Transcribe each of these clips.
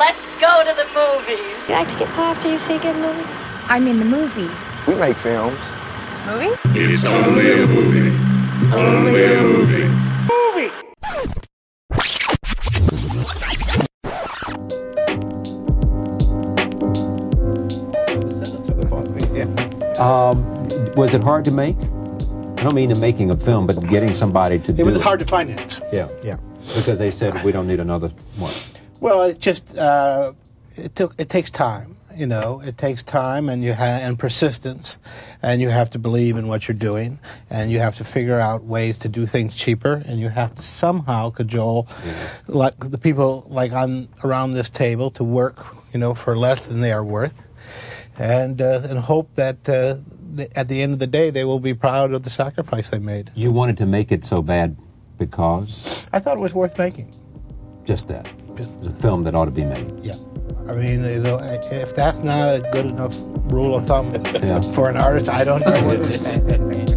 Let's go to the movies. You like to get pop? Do you see a good movie? I mean the movie. We make films. Movie? It's only a movie. Only a movie. Movie! Um, was it hard to make? I don't mean the making of film, but getting somebody to do It was hard to finance. Yeah, Yeah. because they said we don't need another one. Well, it just uh, it took it takes time. You know, it takes time and you ha- and persistence, and you have to believe in what you're doing, and you have to figure out ways to do things cheaper, and you have to somehow cajole like the people like on around this table to work, you know, for less than they are worth, and uh, and hope that uh, th- at the end of the day they will be proud of the sacrifice they made. You wanted to make it so bad because I thought it was worth making. just that. It's a film that ought to be made. Yeah. I mean, you know, if that's not a good enough rule of thumb Yeah. for an artist, I don't know what it is.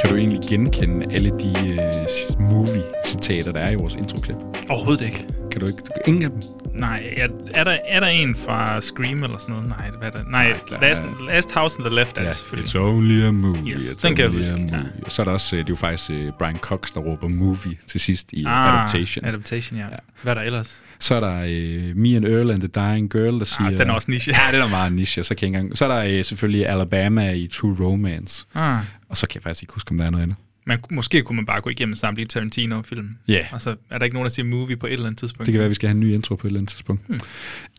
Kan du egentlig genkende alle de uh, movie-citater, der er i vores introklip? Overhovedet ikke. Kan du ikke? Du, ingen af dem? Nej, er, er, der, er der en fra Scream eller sådan noget? Nej, hvad er der? Nej, der er- last, last House on the Left er Ja, det selvfølgelig. it's only a movie. Yes, it's den kan jeg huske, ja. Og så er der også, øh, det er jo faktisk øh, Brian Cox, der råber movie til sidst i Ah, Adaptation. Adaptation, ja. Hvad er der ellers? Så er der øh, Me and Earl and the Dying Girl, der siger... Ah, den er også niche. Ja, den er meget niche, så kan jeg ikke engang... Så er der øh, selvfølgelig Alabama i True Romance. Ah, Og så kan jeg faktisk ikke huske, om der er noget andet. Man, måske kunne man bare gå igennem samtlige Tarantino-film. Ja. Og så er der ikke nogen, der siger movie på et eller andet tidspunkt. Det kan være, at vi skal have en ny intro på et eller andet tidspunkt. Hmm.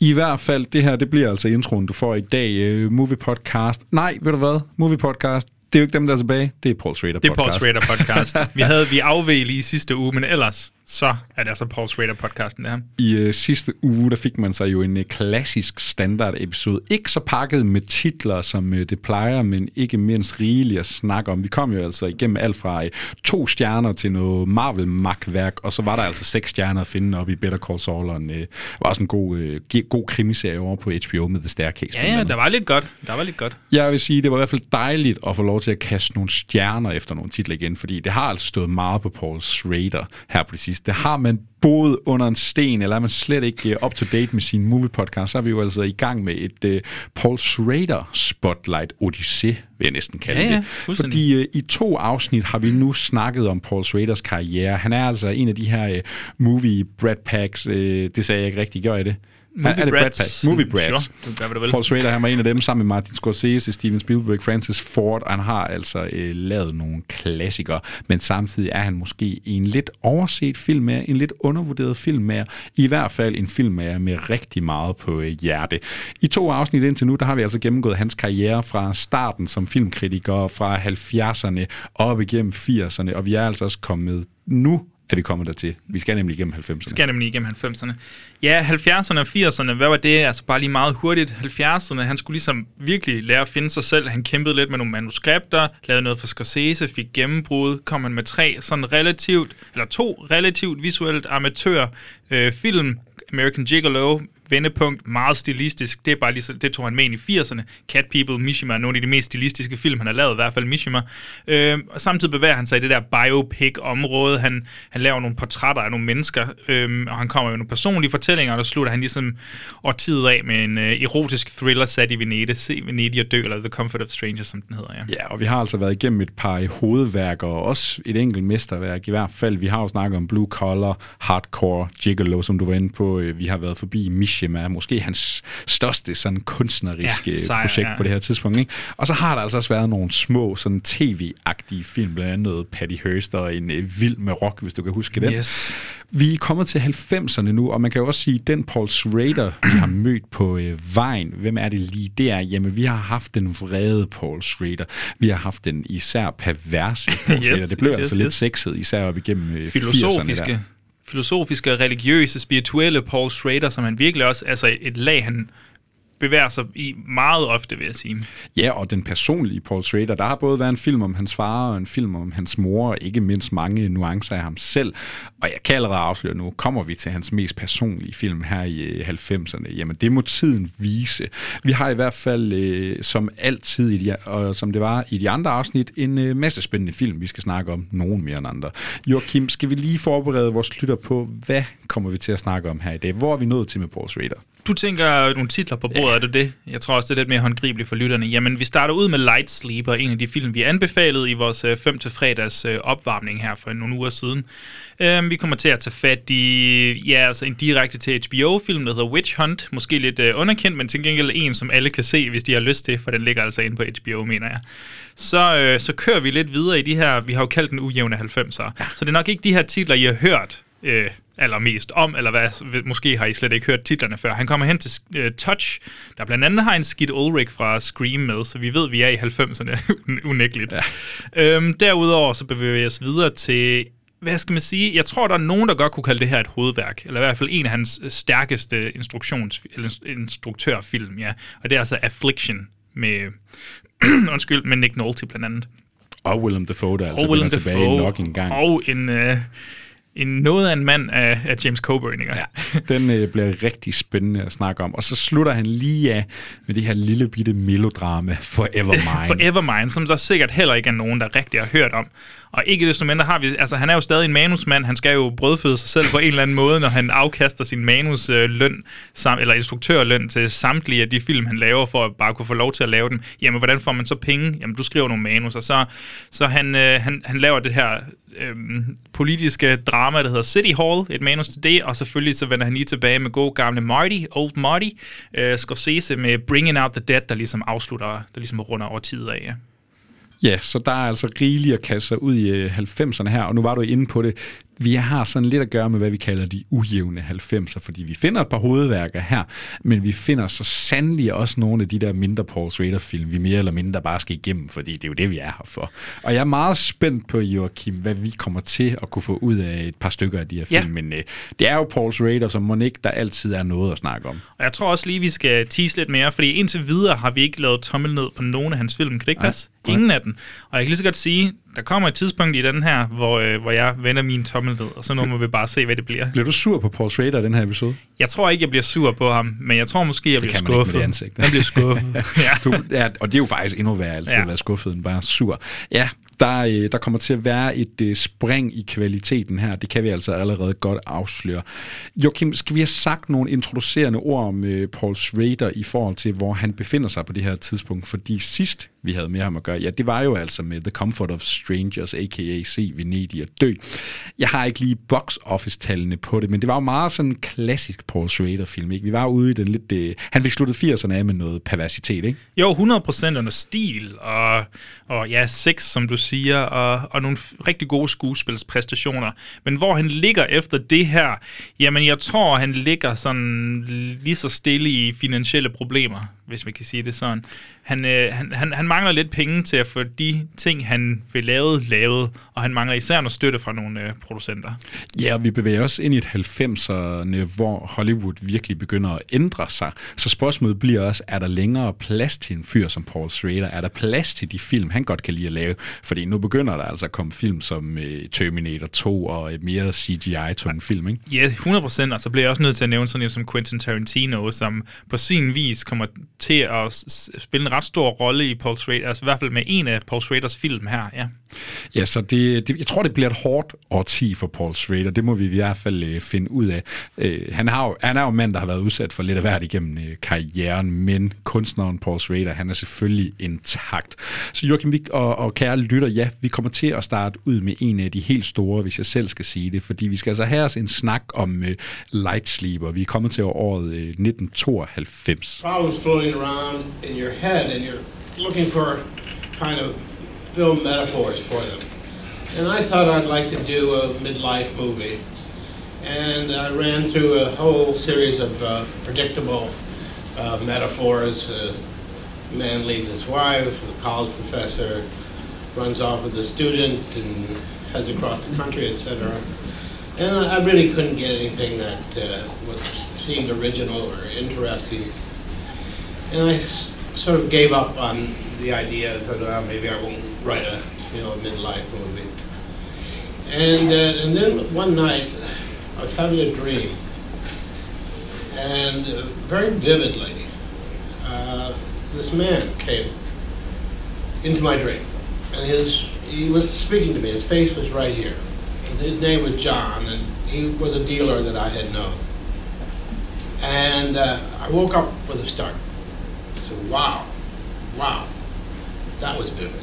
I hvert fald, det her, det bliver altså introen, du får i dag. Uh, movie podcast. Nej, ved du hvad? Movie podcast. Det er jo ikke dem, der er tilbage. Det er Paul Schrader Det er podcast. Paul Schrader podcast. vi havde vi lige i sidste uge, men ellers så er det altså Paul Schrader podcasten der. I øh, sidste uge, der fik man sig jo en øh, klassisk standard episode. Ikke så pakket med titler, som øh, det plejer, men ikke mindst rigeligt at snakke om. Vi kom jo altså igennem alt fra øh, to stjerner til noget marvel magtværk og så var der altså seks stjerner at finde op i Better Call Saul, og en, øh, var også en god, øh, god krimiserie over på HBO med The Staircase. Ja, ja, der var lidt godt. Der var lidt godt. Jeg vil sige, det var i hvert fald dejligt at få lov til at kaste nogle stjerner efter nogle titler igen, fordi det har altså stået meget på Paul Schrader her på det sidste. Det har man boet under en sten, eller er man slet ikke uh, up to date med sin movie podcast, så er vi jo altså i gang med et uh, Paul Schrader Spotlight Odyssey, vil jeg næsten kalde Ja, ja, det. Fordi uh, i to afsnit har vi nu snakket om Paul Schraders karriere. Han er altså en af de her uh, movie Brad Packs, uh, det sagde jeg ikke rigtigt, gør jeg det? Movie er det Brad Brads. Pack? Movie Brads. Sure, hvad du vil. Paul Schrader, han var en af dem sammen med Martin Scorsese, Steven Spielberg, Francis Ford, og han har altså øh, lavet nogle klassikere, men samtidig er han måske en lidt overset film med, en lidt undervurderet film med, i hvert fald en film med, med rigtig meget på øh, hjerte. I to afsnit indtil nu, der har vi altså gennemgået hans karriere fra starten som filmkritiker, fra 70'erne op igennem 80'erne, og vi er altså også kommet nu er det kommet dertil. Vi skal nemlig igennem 90'erne. skal nemlig igennem 90'erne. Ja, 70'erne og 80'erne, hvad var det? Altså bare lige meget hurtigt. 70'erne, han skulle ligesom virkelig lære at finde sig selv. Han kæmpede lidt med nogle manuskripter, lavede noget for Scorsese, fik gennembrud, kom han med tre sådan relativt, eller to relativt visuelt amatør øh, film. American Gigolo, vendepunkt, meget stilistisk. Det, er bare lige, det tog han med ind i 80'erne. Cat People, Mishima er nogle af de mest stilistiske film, han har lavet, i hvert fald Mishima. Øh, og samtidig bevæger han sig i det der biopic-område. Han, han laver nogle portrætter af nogle mennesker, øh, og han kommer med nogle personlige fortællinger, og der slutter han ligesom årtiet af med en øh, erotisk thriller sat i Venedig. Se Venedig og dø, eller The Comfort of Strangers, som den hedder, ja. Ja, og vi har altså været igennem et par hovedværker, og også et enkelt mesterværk i hvert fald. Vi har jo snakket om Blue Collar, Hardcore, Gigolo, som du var inde på. Øh, vi har været forbi Mishima, måske hans største sådan kunstneriske Ja, sejr, projekt ja. på det her tidspunkt. Ikke? Og så har der altså også været nogle små sådan tv-agtige film, blandt andet noget Patty Hearst og en øh, Vild med Rock, hvis du kan huske den. Yes. Vi er kommet til 90'erne nu, og man kan jo også sige, den Paul Schrader, vi har mødt på øh, vejen, hvem er det lige der? Jamen, vi har haft den vrede Paul Schrader. Vi har haft den især perverse Paul Yes, Schrader. Det blev yes, altså yes, lidt sexet, især op igennem øh, 80'erne filosofiske, der filosofiske, religiøse, spirituelle Paul Schrader, som han virkelig også, altså et lag, han bevæger sig i meget ofte, vil jeg sige. Ja, og den personlige Paul Schrader. Der har både været en film om hans far og en film om hans mor, og ikke mindst mange nuancer af ham selv. Og jeg kan allerede afsløre nu, kommer vi til hans mest personlige film her i øh, 90'erne. Jamen, det må tiden vise. Vi har i hvert fald, øh, som altid, i de, og som det var i de andre afsnit, en øh, masse spændende film, vi skal snakke om. Nogen mere end andre. Joachim, skal vi lige forberede vores lytter på, hvad kommer vi til at snakke om her i dag? Hvor er vi nået til med Paul Schrader? Du tænker nogle titler på bordet, ja. er det det? Jeg tror også, det er lidt mere håndgribeligt for lytterne. Jamen, vi starter ud med Light Sleeper, en af de film, vi anbefalede i vores 5 til fredags øh, opvarmning her for nogle uger siden. Øhm, vi kommer til at tage fat i ja, altså en direkte til HBO-film, der hedder Witch Hunt. Måske lidt øh, underkendt, men til gengæld en, som alle kan se, hvis de har lyst til, for den ligger altså inde på HBO, mener jeg. Så, øh, så kører vi lidt videre i de her, vi har jo kaldt den ujævne 90'er. Ja. Så det er nok ikke de her titler, I har hørt øh, allermest om, eller hvad, måske har I slet ikke hørt titlerne før. Han kommer hen til uh, Touch, der blandt andet har en Skid Ulrich fra Scream med, så vi ved, vi er i 90'erne, unægteligt. Ja. Øhm, derudover så bevæger vi os videre til hvad skal man sige? Jeg tror, der er nogen, der godt kunne kalde det her et hovedværk, eller i hvert fald en af hans stærkeste instruktions, eller instruktørfilm, ja. Og det er altså Affliction med, undskyld, med Nick Nolte blandt andet. Og Willem Dafoe, der altså vender tilbage nok en gang. Og en, øh, en noget af en mand af, af James Coburn, ikke? Ja, den øh, bliver rigtig spændende at snakke om. Og så slutter han lige af med det her lille bitte melodrama Forever Mine. Forever Mine, som der sikkert heller ikke er nogen, der rigtig har hørt om. Og ikke desto mindre har vi, altså han er jo stadig en manusmand, han skal jo brødføde sig selv på en eller anden måde, når han afkaster sin manusløn, sam, eller instruktørløn til samtlige af de film, han laver, for at bare kunne få lov til at lave dem. Jamen, hvordan får man så penge? Jamen, du skriver nogle manus, og så, så han, øh, han, han laver det her øh, politiske drama, der hedder City Hall, et manus til det, og selvfølgelig så vender han lige tilbage med god gamle Marty, Old Marty, øh, Scorsese med Bringing Out the Dead, der ligesom afslutter, der ligesom runder over tid af, ja. Ja, så der er altså rigeligt at kaste sig ud i 90'erne her, og nu var du inde på det vi har sådan lidt at gøre med, hvad vi kalder de ujævne 90'er, fordi vi finder et par hovedværker her, men vi finder så sandelig også nogle af de der mindre Paul Schrader-film, vi mere eller mindre bare skal igennem, fordi det er jo det, vi er her for. Og jeg er meget spændt på, Joachim, hvad vi kommer til at kunne få ud af et par stykker af de her film, ja. men øh, det er jo Paul Schrader, som må ikke, der altid er noget at snakke om. Og jeg tror også lige, vi skal tease lidt mere, fordi indtil videre har vi ikke lavet tommel ned på nogen af hans film. Kan det ikke passe? Ingen af dem. Og jeg kan lige så godt sige, der kommer et tidspunkt i den her, hvor, øh, hvor jeg vender min tommel ned, og så nu må vi bare se, hvad det bliver. Bliver du sur på Paul Schrader i den her episode? Jeg tror ikke, jeg bliver sur på ham, men jeg tror måske, jeg det bliver skuffet. Det ansigt. Jeg bliver skuffet. ja. Du, ja. Og det er jo faktisk endnu værre altid ja. at være skuffet end bare sur. Ja, der, øh, der kommer til at være et uh, spring i kvaliteten her. Det kan vi altså allerede godt afsløre. Joachim, skal vi have sagt nogle introducerende ord om uh, Paul Schrader i forhold til, hvor han befinder sig på det her tidspunkt? Fordi sidst vi havde med ham at gøre, ja, det var jo altså med The Comfort of Strangers, a.k.a. Se Venedig og Dø. Jeg har ikke lige box office-tallene på det, men det var jo meget sådan en klassisk Paul Schrader-film, ikke? Vi var ude i den lidt... Uh, han fik sluttet 80'erne af med noget perversitet, ikke? Jo, 100% under stil, og, og ja, sex, som du siger, og, og nogle rigtig gode skuespilspræstationer. Men hvor han ligger efter det her, jamen jeg tror, han ligger sådan lige så stille i finansielle problemer, hvis man kan sige det sådan han, øh, han, han, han mangler lidt penge til at få de ting, han vil lave, lavet, og han mangler især noget støtte fra nogle øh, producenter. Ja, og vi bevæger os ind i et 90'erne, hvor Hollywood virkelig begynder at ændre sig. Så spørgsmålet bliver også, er der længere plads til en fyr som Paul Schrader? Er der plads til de film, han godt kan lide at lave? Fordi nu begynder der altså at komme film som øh, Terminator 2 og mere CGI-tunge film, ikke? Ja, 100 procent, og så bliver jeg også nødt til at nævne sådan en som Quentin Tarantino, som på sin vis kommer til at spille en ret stor rolle i Paul Schrader, altså i hvert fald med en af Paul Schraders film her, ja. Ja, så det, det, jeg tror, det bliver et hårdt årti for Paul Schrader. Det må vi i hvert fald øh, finde ud af. Øh, han, har jo, han er jo en mand, der har været udsat for lidt af hvert igennem øh, karrieren, men kunstneren Paul Schrader, han er selvfølgelig intakt. Så Joachim Vik og, og kære lytter, ja, vi kommer til at starte ud med en af de helt store, hvis jeg selv skal sige det, fordi vi skal altså have os en snak om øh, Light Sleeper. Vi er kommet til året øh, 1992. Problems around in your head and you're looking for kind of film metaphors for them. And I thought I'd like to do a midlife movie. And I ran through a whole series of uh, predictable uh, metaphors. Man leaves his wife, the college professor runs off with a student and heads across the country, etc. And I really couldn't get anything that uh, seemed original or interesting. And I sort of gave up on the idea. I thought, maybe I won't write a you know a midlife movie. And uh, and then one night, I was having a dream, and uh, very vividly, uh, this man came into my dream, and his he was speaking to me. His face was right here. His name was John, and he was a dealer that I had known. And uh, I woke up with a start. "Wow, wow, that was vivid.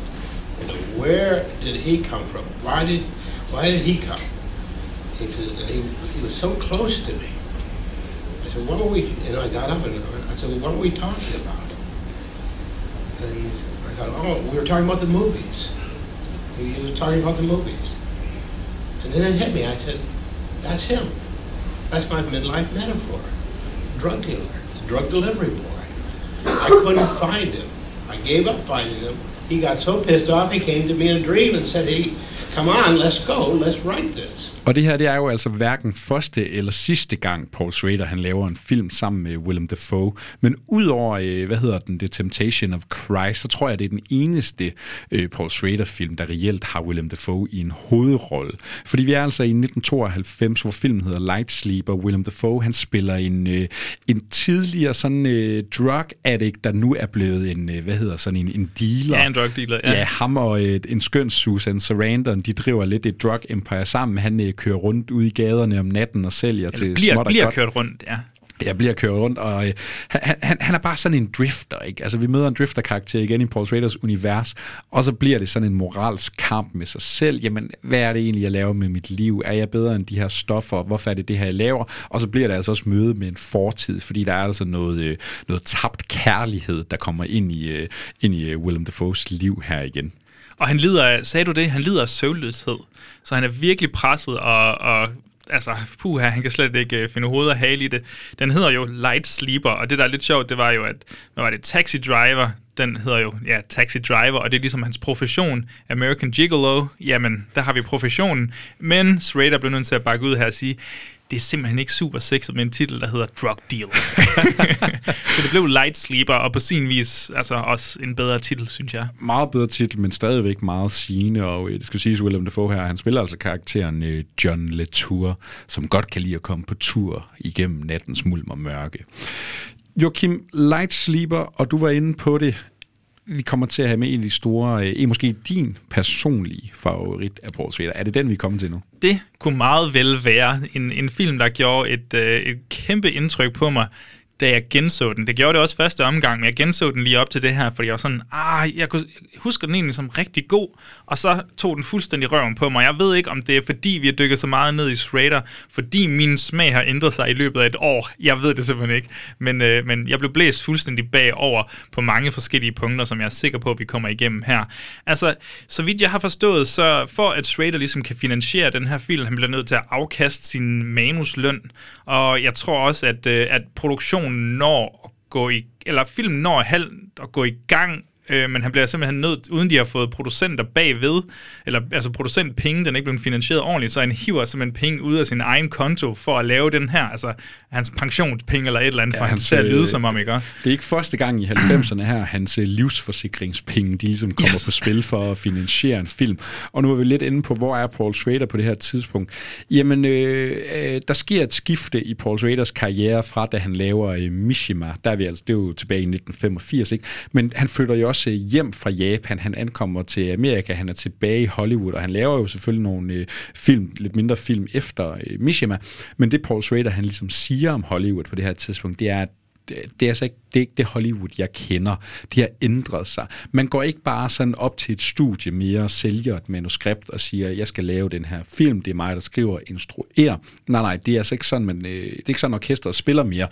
You know, where did he come from? Why did why did he come?" He said, he, he was so close to me. I said, "What are we?" You know, I got up and I said, well, "What are we talking about?" And I thought, "Oh, we were talking about the movies." He was talking about the movies. And then it hit me. I said, that's him. That's my midlife metaphor. Drug dealer, drug delivery boy. I couldn't find him. I gave up finding him. He got so pissed off, he came to me in a dream and said, hey, come on, let's go, let's write this. Og det her, det er jo altså hverken første eller sidste gang, Paul Schrader han laver en film sammen med Willem Dafoe. Men udover, øh, hvad hedder den, The Temptation of Christ, så tror jeg, det er den eneste øh, Paul Schrader-film, der reelt har Willem Dafoe i en hovedrolle. Fordi vi er altså i 1992, hvor filmen hedder Light Sleep, og Willem Dafoe, han spiller en, øh, en tidligere sådan drug addict, der nu er blevet en, hvad hedder sådan en, en dealer. Ja, en drug dealer, ja. ja ham og en skøn Susan Sarandon, de driver lidt et drug empire sammen. Han kører rundt ude i gaderne om natten og sælger til bliver, småt og bliver godt. kørt rundt, ja. Jeg bliver kørt rundt, og øh, han, han, han er bare sådan en drifter, ikke? Altså, vi møder en drifter-karakter igen i Paul Schraders univers, og så bliver det sådan en moralsk kamp med sig selv. Jamen, hvad er det egentlig, jeg laver med mit liv? Er jeg bedre end de her stoffer? Hvorfor er det det her, jeg laver? Og så bliver det altså også møde med en fortid, fordi der er altså noget, øh, noget tabt kærlighed, der kommer ind i, øh, ind i øh, Willem Dafoes liv her igen. Og han lider af, sagde du det, han lider af søvnløshed. Så han er virkelig presset, og, og altså, puha, han kan slet ikke øh, finde hovedet og hale i det. Den hedder jo Light Sleeper, og det, der er lidt sjovt, det var jo, at, hvad var det, Taxi Driver, den hedder jo, ja, Taxi Driver, og det er ligesom hans profession, American Gigolo, jamen, der har vi professionen, men Schrader blev nødt til at bakke ud her og sige, det er simpelthen ikke super sexet med en titel, der hedder Drug Dealer. så det blev Light Sleeper, og på sin vis altså også en bedre titel, synes jeg. Meget bedre titel, men stadigvæk meget sigende, og øh, det skal siges, Willem Dafoe her, han spiller altså karakteren øh, John Latour, som godt kan lide at komme på tur igennem nattens mulm og mørke. Joachim, Light Sleeper, og du var inde på det, vi kommer til at have med en af de store, øh, måske din personlige favorit af Paul Schrader. Er det den, vi kommer til nu? Det kunne meget vel være en, en film, der gjorde et, øh, et kæmpe indtryk på mig, da jeg genså den. Det gjorde det også første omgang, men jeg genså den lige op til det her, fordi jeg var sådan, ah, jeg kunne, husker den egentlig som rigtig god, og så tog den fuldstændig røven på mig. Jeg ved ikke, om det er fordi, vi har dykket så meget ned i Shredder, fordi min smag har ændret sig i løbet af et år. Jeg ved det simpelthen ikke. Men, øh, men jeg blev blæst fuldstændig bagover på mange forskellige punkter, som jeg er sikker på, at vi kommer igennem her. Altså, så vidt jeg har forstået, så for at Shredder ligesom kan finansiere den her film, han bliver nødt til at afkaste sin manusløn, og jeg tror også, at, øh, at produktionen når at gå i, eller filmen når halvt at gå i gang, øh, men han bliver simpelthen nødt, uden de har fået producenter bagved, eller altså producentpenge, den er ikke blevet finansieret ordentligt, så han hiver simpelthen penge ud af sin egen konto for at lave den her, altså hans pensionspenge eller et eller andet, ja, for han at lyde som om, ikke? Det er ikke første gang i 90'erne her, hans øh, livsforsikringspenge, de ligesom kommer Yes. på spil for at finansiere en film. Og nu er vi lidt inde på, hvor er Paul Schrader på det her tidspunkt. Jamen, øh, øh, der sker et skifte i Paul Schraders karriere fra, da han laver øh, Mishima. Der er vi altså, det er jo tilbage i 1985, ikke? Men han flytter jo også også hjem fra Japan. Han ankommer til Amerika, han er tilbage i Hollywood, og han laver jo selvfølgelig nogle øh, film, lidt mindre film efter øh, Mishima. Men det Paul Schrader, han ligesom siger om Hollywood på det her tidspunkt, det er, at det, er altså ikke det, er ikke det Hollywood, jeg kender. Det har ændret sig. Man går ikke bare sådan op til et studie mere og sælger et manuskript og siger, jeg skal lave den her film, det er mig, der skriver og instruerer. Nej, nej, det er altså ikke sådan, man, øh, det er ikke sådan, orkestret spiller mere.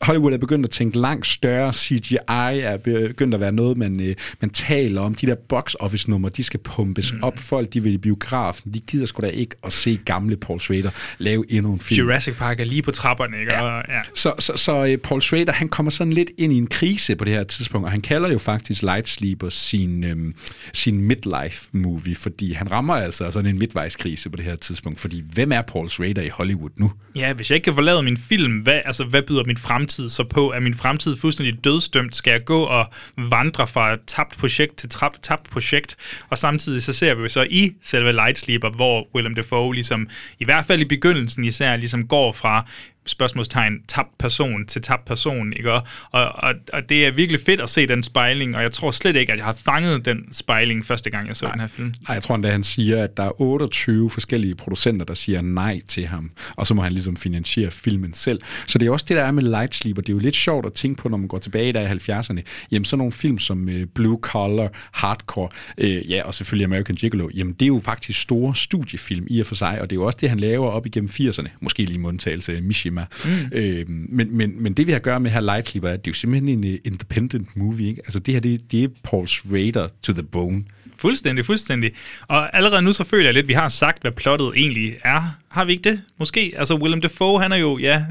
Hollywood er begyndt at tænke langt større. CGI er begyndt at være noget, man, øh, man taler om. De der box office numre, de skal pumpes mm. op. Folk, de vil i biografen. De gider sgu da ikke at se gamle Paul Schrader lave endnu en film. Jurassic Park er lige på trapperne, ikke? Ja. Og, ja. Så, så, så øh, Paul Schrader, han kommer sådan lidt ind i en krise på det her tidspunkt, og han kalder jo faktisk Light Sleeper sin, øhm, sin midlife-movie, fordi han rammer altså sådan en midtvejskrise på det her tidspunkt, fordi hvem er Paul Schrader i Hollywood nu? Ja, hvis jeg ikke kan lavet min film, hvad, altså, hvad byder min fremtid fremtid så på? Er min fremtid fuldstændig dødstømt? Skal jeg gå og vandre fra tabt projekt til trap, tabt projekt? Og samtidig så ser vi jo så i selve Light Sleeper, hvor Willem Dafoe ligesom, i hvert fald i begyndelsen især, ligesom går fra spørgsmålstegn tabt person til tabt person, ikke? Og, og, og, det er virkelig fedt at se den spejling, og jeg tror slet ikke, at jeg har fanget den spejling første gang, jeg så nej, den her film. Nej, jeg tror endda, han siger, at der er 28 forskellige producenter, der siger nej til ham, og så må han ligesom finansiere filmen selv. Så det er også det, der er med Light Sleeper. Det er jo lidt sjovt at tænke på, når man går tilbage der i 70'erne. Jamen, sådan nogle film som uh, Blue Collar, Hardcore, uh, ja, og selvfølgelig American Gigolo, jamen, det er jo faktisk store studiefilm i og for sig, og det er jo også det, han laver op igennem 80'erne. Måske lige mundtagelse Mishima Cinema. Mm. Øh, men, men, men det vi har at gøre med her Light Sleeper, det er jo simpelthen en uh, independent movie. Ikke? Altså det her, det, det er Paul Schrader to the bone. Fuldstændig, fuldstændig. Og allerede nu så føler jeg lidt, at vi har sagt, hvad plottet egentlig er. Har vi ikke det? Måske. Altså, Willem Dafoe, han er jo, ja,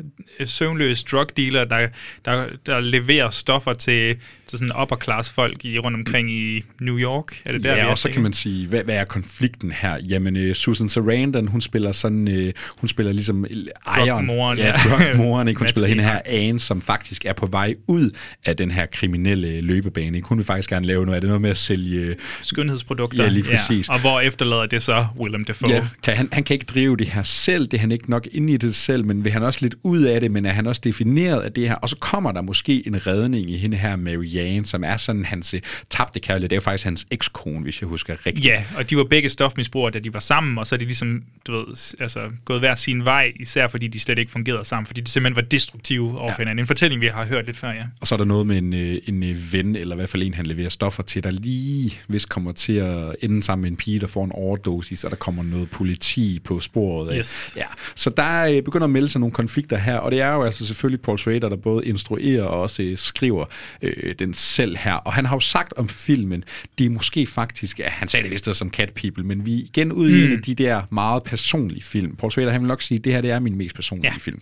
søvnløs drug dealer, der, der, der leverer stoffer til, til sådan upper class folk i, rundt omkring i New York. Er det der, ja, og så kan man sige, hvad, hvad er konflikten her? Jamen, uh, Susan Sarandon, hun spiller sådan, uh, hun spiller ligesom ejeren. Drugmoren, ja. ja drugmoren, ikke? Hun spiller hende her, Anne, som faktisk er på vej ud af den her kriminelle løbebane. Ikke? Hun vil faktisk gerne lave noget af det, noget med at sælge... Skønhedsprodukter. Ja, lige præcis. Ja. Og hvor efterlader det så Willem Dafoe? Ja, kan, han, han kan ikke drive det her selv, det er han ikke nok inde i det selv, men vil han også lidt ud af det, men er han også defineret af det her? Og så kommer der måske en redning i hende her, Marianne, som er sådan hans øh, tabte kærlighed. Det er jo faktisk hans ekskone, hvis jeg husker rigtigt. Ja, og de var begge stofmisbrugere, da de var sammen, og så er de ligesom, du ved, altså, gået hver sin vej, især fordi de slet ikke fungerede sammen, fordi de simpelthen var destruktive over ja. hinanden. En fortælling, vi har hørt lidt før, ja. Og så er der noget med en, øh, en øh, ven, eller i hvert fald en, han leverer stoffer til, der lige hvis kommer til at ende sammen med en pige, der får en overdosis, og der kommer noget politi på sporet. Yes. Ja. Så der øh, begynder at melde sig nogle konflikter her, og det er jo altså selvfølgelig Paul Schrader, der både instruerer og også øh, skriver øh, den selv her. Og han har jo sagt om filmen, det er måske faktisk, ja, han sagde det vist som Cat People, men vi er igen ude mm. i en af de der meget personlige film. Paul Schrader, han vil nok sige, at det her det er min mest personlige ja. film.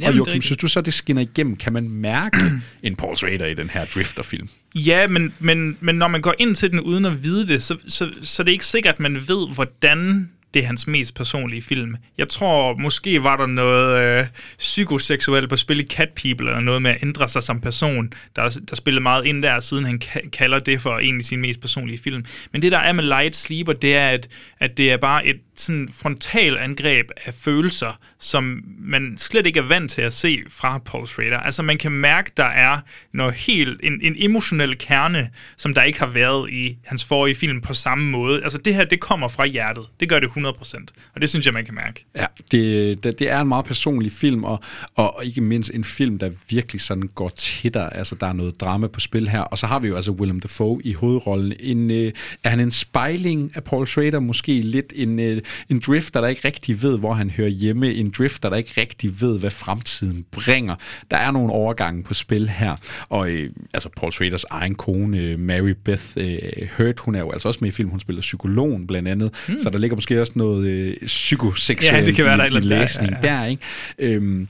Jamen, og Joachim, synes du så, det skinner igennem? Kan man mærke en Paul Schrader i den her Drifter-film? Ja, men, men, men når man går ind til den uden at vide det, så, så, så det er ikke sikkert, at man ved, hvordan det er hans mest personlige film. Jeg tror, måske var der noget øh, psykoseksuelt på spil i Cat People, eller noget med at ændre sig som person, der, der spillede meget ind der, siden han kalder det for egentlig sin mest personlige film. Men det, der er med Light Sleeper, det er, at, at det er bare et sådan frontal angreb af følelser, som man slet ikke er vant til at se fra Paul Schrader. Altså man kan mærke, der er noget helt, en, en emotionel kerne, som der ikke har været i hans forrige film på samme måde. Altså det her, det kommer fra hjertet. Det gør det 100%. Og det synes jeg, man kan mærke. Ja, det, det, det er en meget personlig film, og, og ikke mindst en film, der virkelig sådan går til dig. Altså der er noget drama på spil her. Og så har vi jo altså Willem Dafoe i hovedrollen. En, øh, er han en spejling af Paul Schrader? Måske lidt en... Øh, en drifter, der ikke rigtig ved, hvor han hører hjemme, en drifter, der ikke rigtig ved, hvad fremtiden bringer. Der er nogle overgange på spil her, og øh, altså Paul Schraders egen kone, Mary Beth øh, Hurt, hun er jo altså også med i film, hun spiller psykologen blandt andet, mm. så der ligger måske også noget øh, psykoseksuelt ja, det kan være, der i, i læsning der, ja, ja. der ikke? Øhm,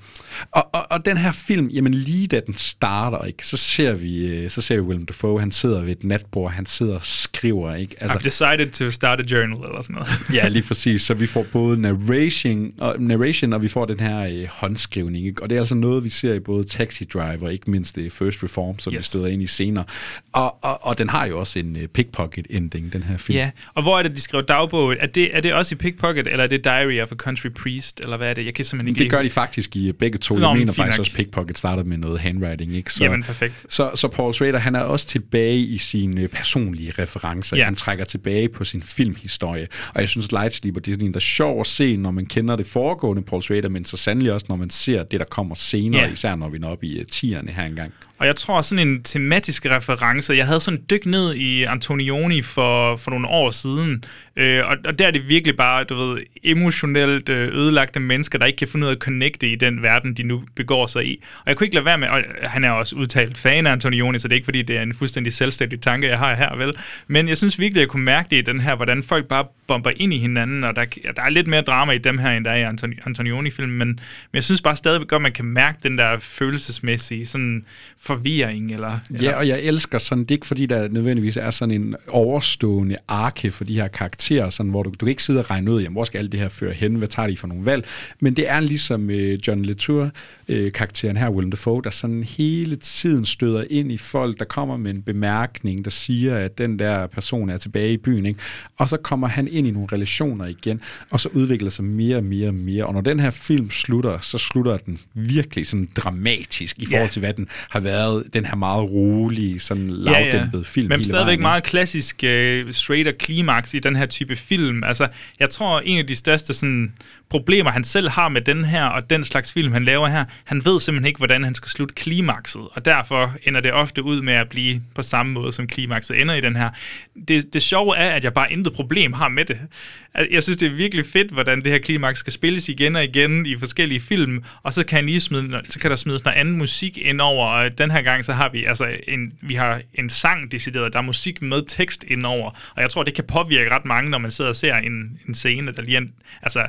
og, og, og den her film, jamen lige da den starter, ikke, så ser vi øh, så ser vi Willem Dafoe, han sidder ved et natbord, han sidder og skriver, ikke? Altså, I've decided to start a journal, eller sådan noget. ja, lige præcis. Så vi får både narration og, narration, og vi får den her øh, håndskrivning, ikke? Og det er altså noget, vi ser i både Taxi Driver, ikke mindst det First Reform, som yes. vi støder ind i senere. Og, og, og den har jo også en uh, pickpocket ending, den her film. Ja, og hvor er det, de skriver dagbog? Er det, er det også i pickpocket, eller er det Diary of a Country Priest, eller hvad er det? Jeg kan simpelthen ikke Det gør de faktisk i begge to. Nå, Jeg mener faktisk nok. også, Pickpocket starter med noget handwriting. Ikke? Så, Jamen, perfekt. Så, så Paul Schrader, han er også tilbage i sine personlige referencer. Ja. Han trækker tilbage på sin filmhistorie. Og jeg synes, Light Sleeper, det er sådan en, der er sjov at se, når man kender det foregående Paul Schrader, men så sandelig også, når man ser det, der kommer senere, ja. især når vi når op i uh, tierne her engang. Og jeg tror sådan en tematisk reference, jeg havde sådan dyk ned i Antonioni for, for nogle år siden, øh, og, og der er det virkelig bare, du ved, emotionelt øh, ødelagte mennesker, der ikke kan finde ud af at connecte i den verden, de nu begår sig i. Og jeg kunne ikke lade være med, og han er også udtalt fan af Antonioni, så det er ikke fordi, det er en fuldstændig selvstændig tanke, jeg har her, vel? Men jeg synes virkelig, jeg kunne mærke det i den her, hvordan folk bare bomber ind i hinanden, og der, der er lidt mere drama i dem her, end der er i Antoni, Antonioni-filmen, men, men jeg synes bare stadigvæk godt, man kan mærke den der følelsesmæssige sådan forvirring. Eller, eller Ja, og jeg elsker sådan, det er ikke fordi, der nødvendigvis er sådan en overstående arke for de her karakterer, sådan, hvor du, du kan ikke sidde og regne ud, jamen, hvor skal alt det her føre hen, hvad tager de for nogle valg, men det er ligesom øh, John Latour, øh, karakteren her, Willem Dafoe, der sådan hele tiden støder ind i folk, der kommer med en bemærkning, der siger, at den der person er tilbage i byen, ikke? og så kommer han ind i nogle relationer igen, og så udvikler sig mere og mere og mere, og når den her film slutter, så slutter den virkelig sådan dramatisk i forhold til, hvad den har været, den her meget rolige, sådan lavdæmpede film Men stadigvæk vejen, meget klassisk uh, straight og klimaks i den her type film. Altså, jeg tror, en af de største sådan, problemer, han selv har med den her og den slags film, han laver her, han ved simpelthen ikke, hvordan han skal slutte klimakset, og derfor ender det ofte ud med at blive på samme måde, som klimakset ender i den her. Det, det sjove er, at jeg bare intet problem har med det. Al- Jeg synes, det er virkelig fedt, hvordan det her klimaks skal spilles igen og igen i forskellige film, og så kan, lige smide, så kan der smides noget anden musik ind over, og den her gang så har vi altså en, vi har en sang decideret, der er musik med tekst ind over, og jeg tror, det kan påvirke ret mange, når man sidder og ser en, en scene, der lige en- altså,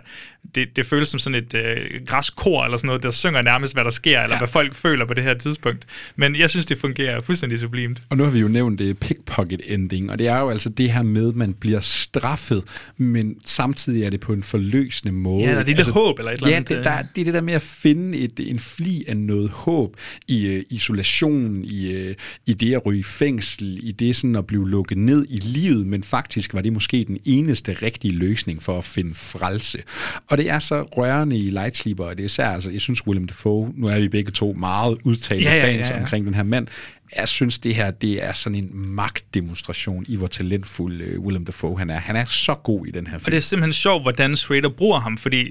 det, det føles som sådan et øh, græskor eller sådan noget, der synger nærmest, hvad der sker, eller ja. hvad folk føler på det her tidspunkt. Men jeg synes, det fungerer fuldstændig sublimt. Og nu har vi jo nævnt det pickpocket ending, og det er jo altså det her med, at man bliver straffet, men samtidig er det på en forløsende måde. Ja, der er det altså, håb eller et eller ja, andet, det, øh. der, det er det der med at finde et, en fli af noget håb i uh, isolation, i, uh, i det at ryge i fængsel, i det sådan at blive lukket ned i livet, men faktisk var det måske den eneste rigtige løsning for at finde frelse. Og det er så rørende i Light Sleeper, og det er især, altså, jeg synes Willem Dafoe, nu er vi begge to meget udtalte Ja, ja, fans ja, ja. omkring den her mand, jeg synes, det her det er sådan en magtdemonstration i, hvor talentfuld uh, Willem Dafoe han er. Han er så god i den her Og film. det er simpelthen sjovt, hvordan Schrader bruger ham, fordi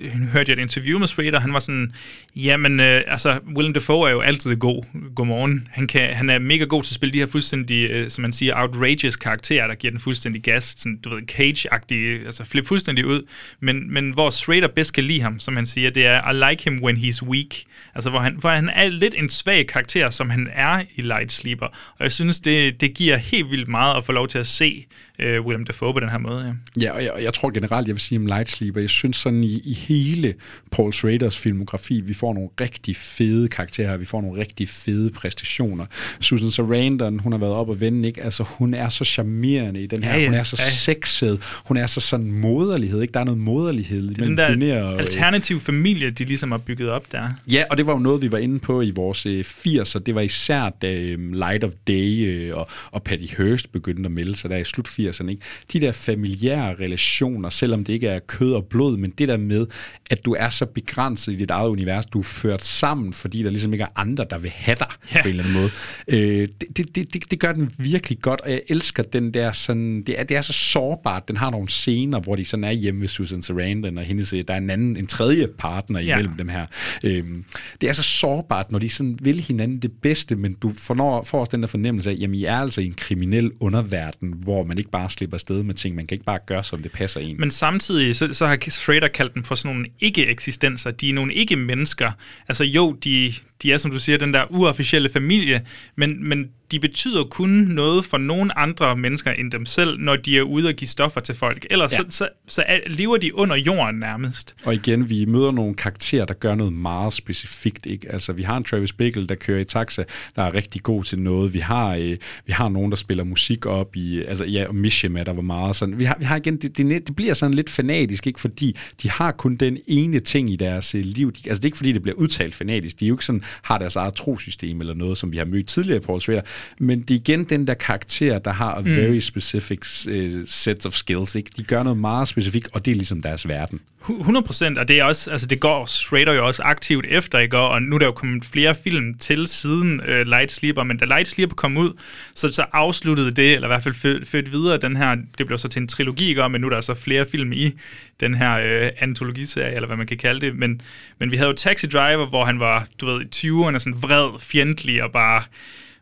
øh, nu hørte jeg et interview med Schrader, han var sådan, jamen, øh, altså, Willem Dafoe er jo altid god. Godmorgen. Han, kan, han er mega god til at spille de her fuldstændig, øh, som man siger, outrageous karakterer, der giver den fuldstændig gas, sådan, du ved, cage-agtige, altså flip fuldstændig ud. Men, men hvor Schrader bedst kan lide ham, som han siger, det er, I like him when he's weak. Altså, hvor han, hvor han er lidt en svag karakter, som han er i Light Sleeper. Og jeg synes, det, det giver helt vildt meget at få lov til at se øh, Willem Dafoe på den her måde, ja. Ja, og jeg, og jeg tror generelt, jeg vil sige om Light Sleeper, jeg synes sådan i, i hele Paul Schraders filmografi, vi får nogle rigtig fede karakterer, vi får nogle rigtig fede præstationer. Susan Sarandon, hun har været op og vende, ikke? Altså, hun er så charmerende i den her, Ja, ja, hun er så ja. sexet, hun er så sådan moderlighed, ikke? Der er noget moderlighed er den der og... øh, alternativ familie, de ligesom har bygget op der. Ja, og det var jo noget, vi var inde på i vores øh, 80'er. Det var især, da øh, Light of Day øh, og, og Patty Hearst begyndte at melde sig der i slut 80'erne. Ikke? De der familiære relationer, selvom det ikke er kød og blod, men det der med, at du er så begrænset i dit eget univers, du er ført sammen, fordi der ligesom ikke er andre, der vil have dig Ja. på en eller anden måde. Øh, det, det, det, det, gør den virkelig godt, og jeg elsker den der sådan, det er, det er så sårbart, den har nogle scener, hvor de sådan er hjemme ved Susan Sarandon, og hendes, der er en anden, en tredje partner Ja. imellem dem her. Øhm, det er så sårbart, når de sådan vil hinanden det bedste, men du får, får også den der fornemmelse af, jamen I er altså i en kriminel underverden, hvor man ikke bare slippe afsted med ting, man kan ikke bare gøre, som det passer en. Men samtidig, så, så har Schrader kaldt dem for sådan nogle ikke-eksistenser. De er nogle ikke-mennesker. Altså jo, de, de er, som du siger, den der uofficielle familie, men, men de betyder kun noget for nogle andre mennesker end dem selv, når de er ude og give stoffer til folk. Ellers Ja. så, så, så er, lever de under jorden nærmest. Og igen, vi møder nogle karakterer, der gør noget meget specifikt. Ikke? Altså, vi har en Travis Bickle, der kører i taxa, der er rigtig god til noget. Vi har, øh, vi har nogen, der spiller musik op i... Altså, ja, og Mishima, der var meget sådan... Vi har, vi har igen... Det, det, det bliver sådan lidt fanatisk, ikke? Fordi de har kun den ene ting i deres øh, liv. De, altså, det er ikke, fordi det bliver udtalt fanatisk. De er jo ikke sådan, har deres eget trosystem eller noget, som vi har mødt tidligere i Paul Schrader. Men det er igen den der karakter, der har a very specific uh, set of skills. Ikke? De gør noget meget specifikt, og det er ligesom deres verden. 100 procent, og det er også, altså det går Schrader jo også aktivt efter, ikke? Og nu er der jo kommet flere film til siden øh, uh, Light Sleeper, men da Light Sleeper kom ud, så, så afsluttede det, eller i hvert fald ført, ført videre den her, det blev så til en trilogi, ikke? men nu er der så flere film i den her uh, antologiserie, eller hvad man kan kalde det, men, men vi havde jo Taxi Driver, hvor han var, du ved, i 20'erne, sådan vred, fjendtlig og bare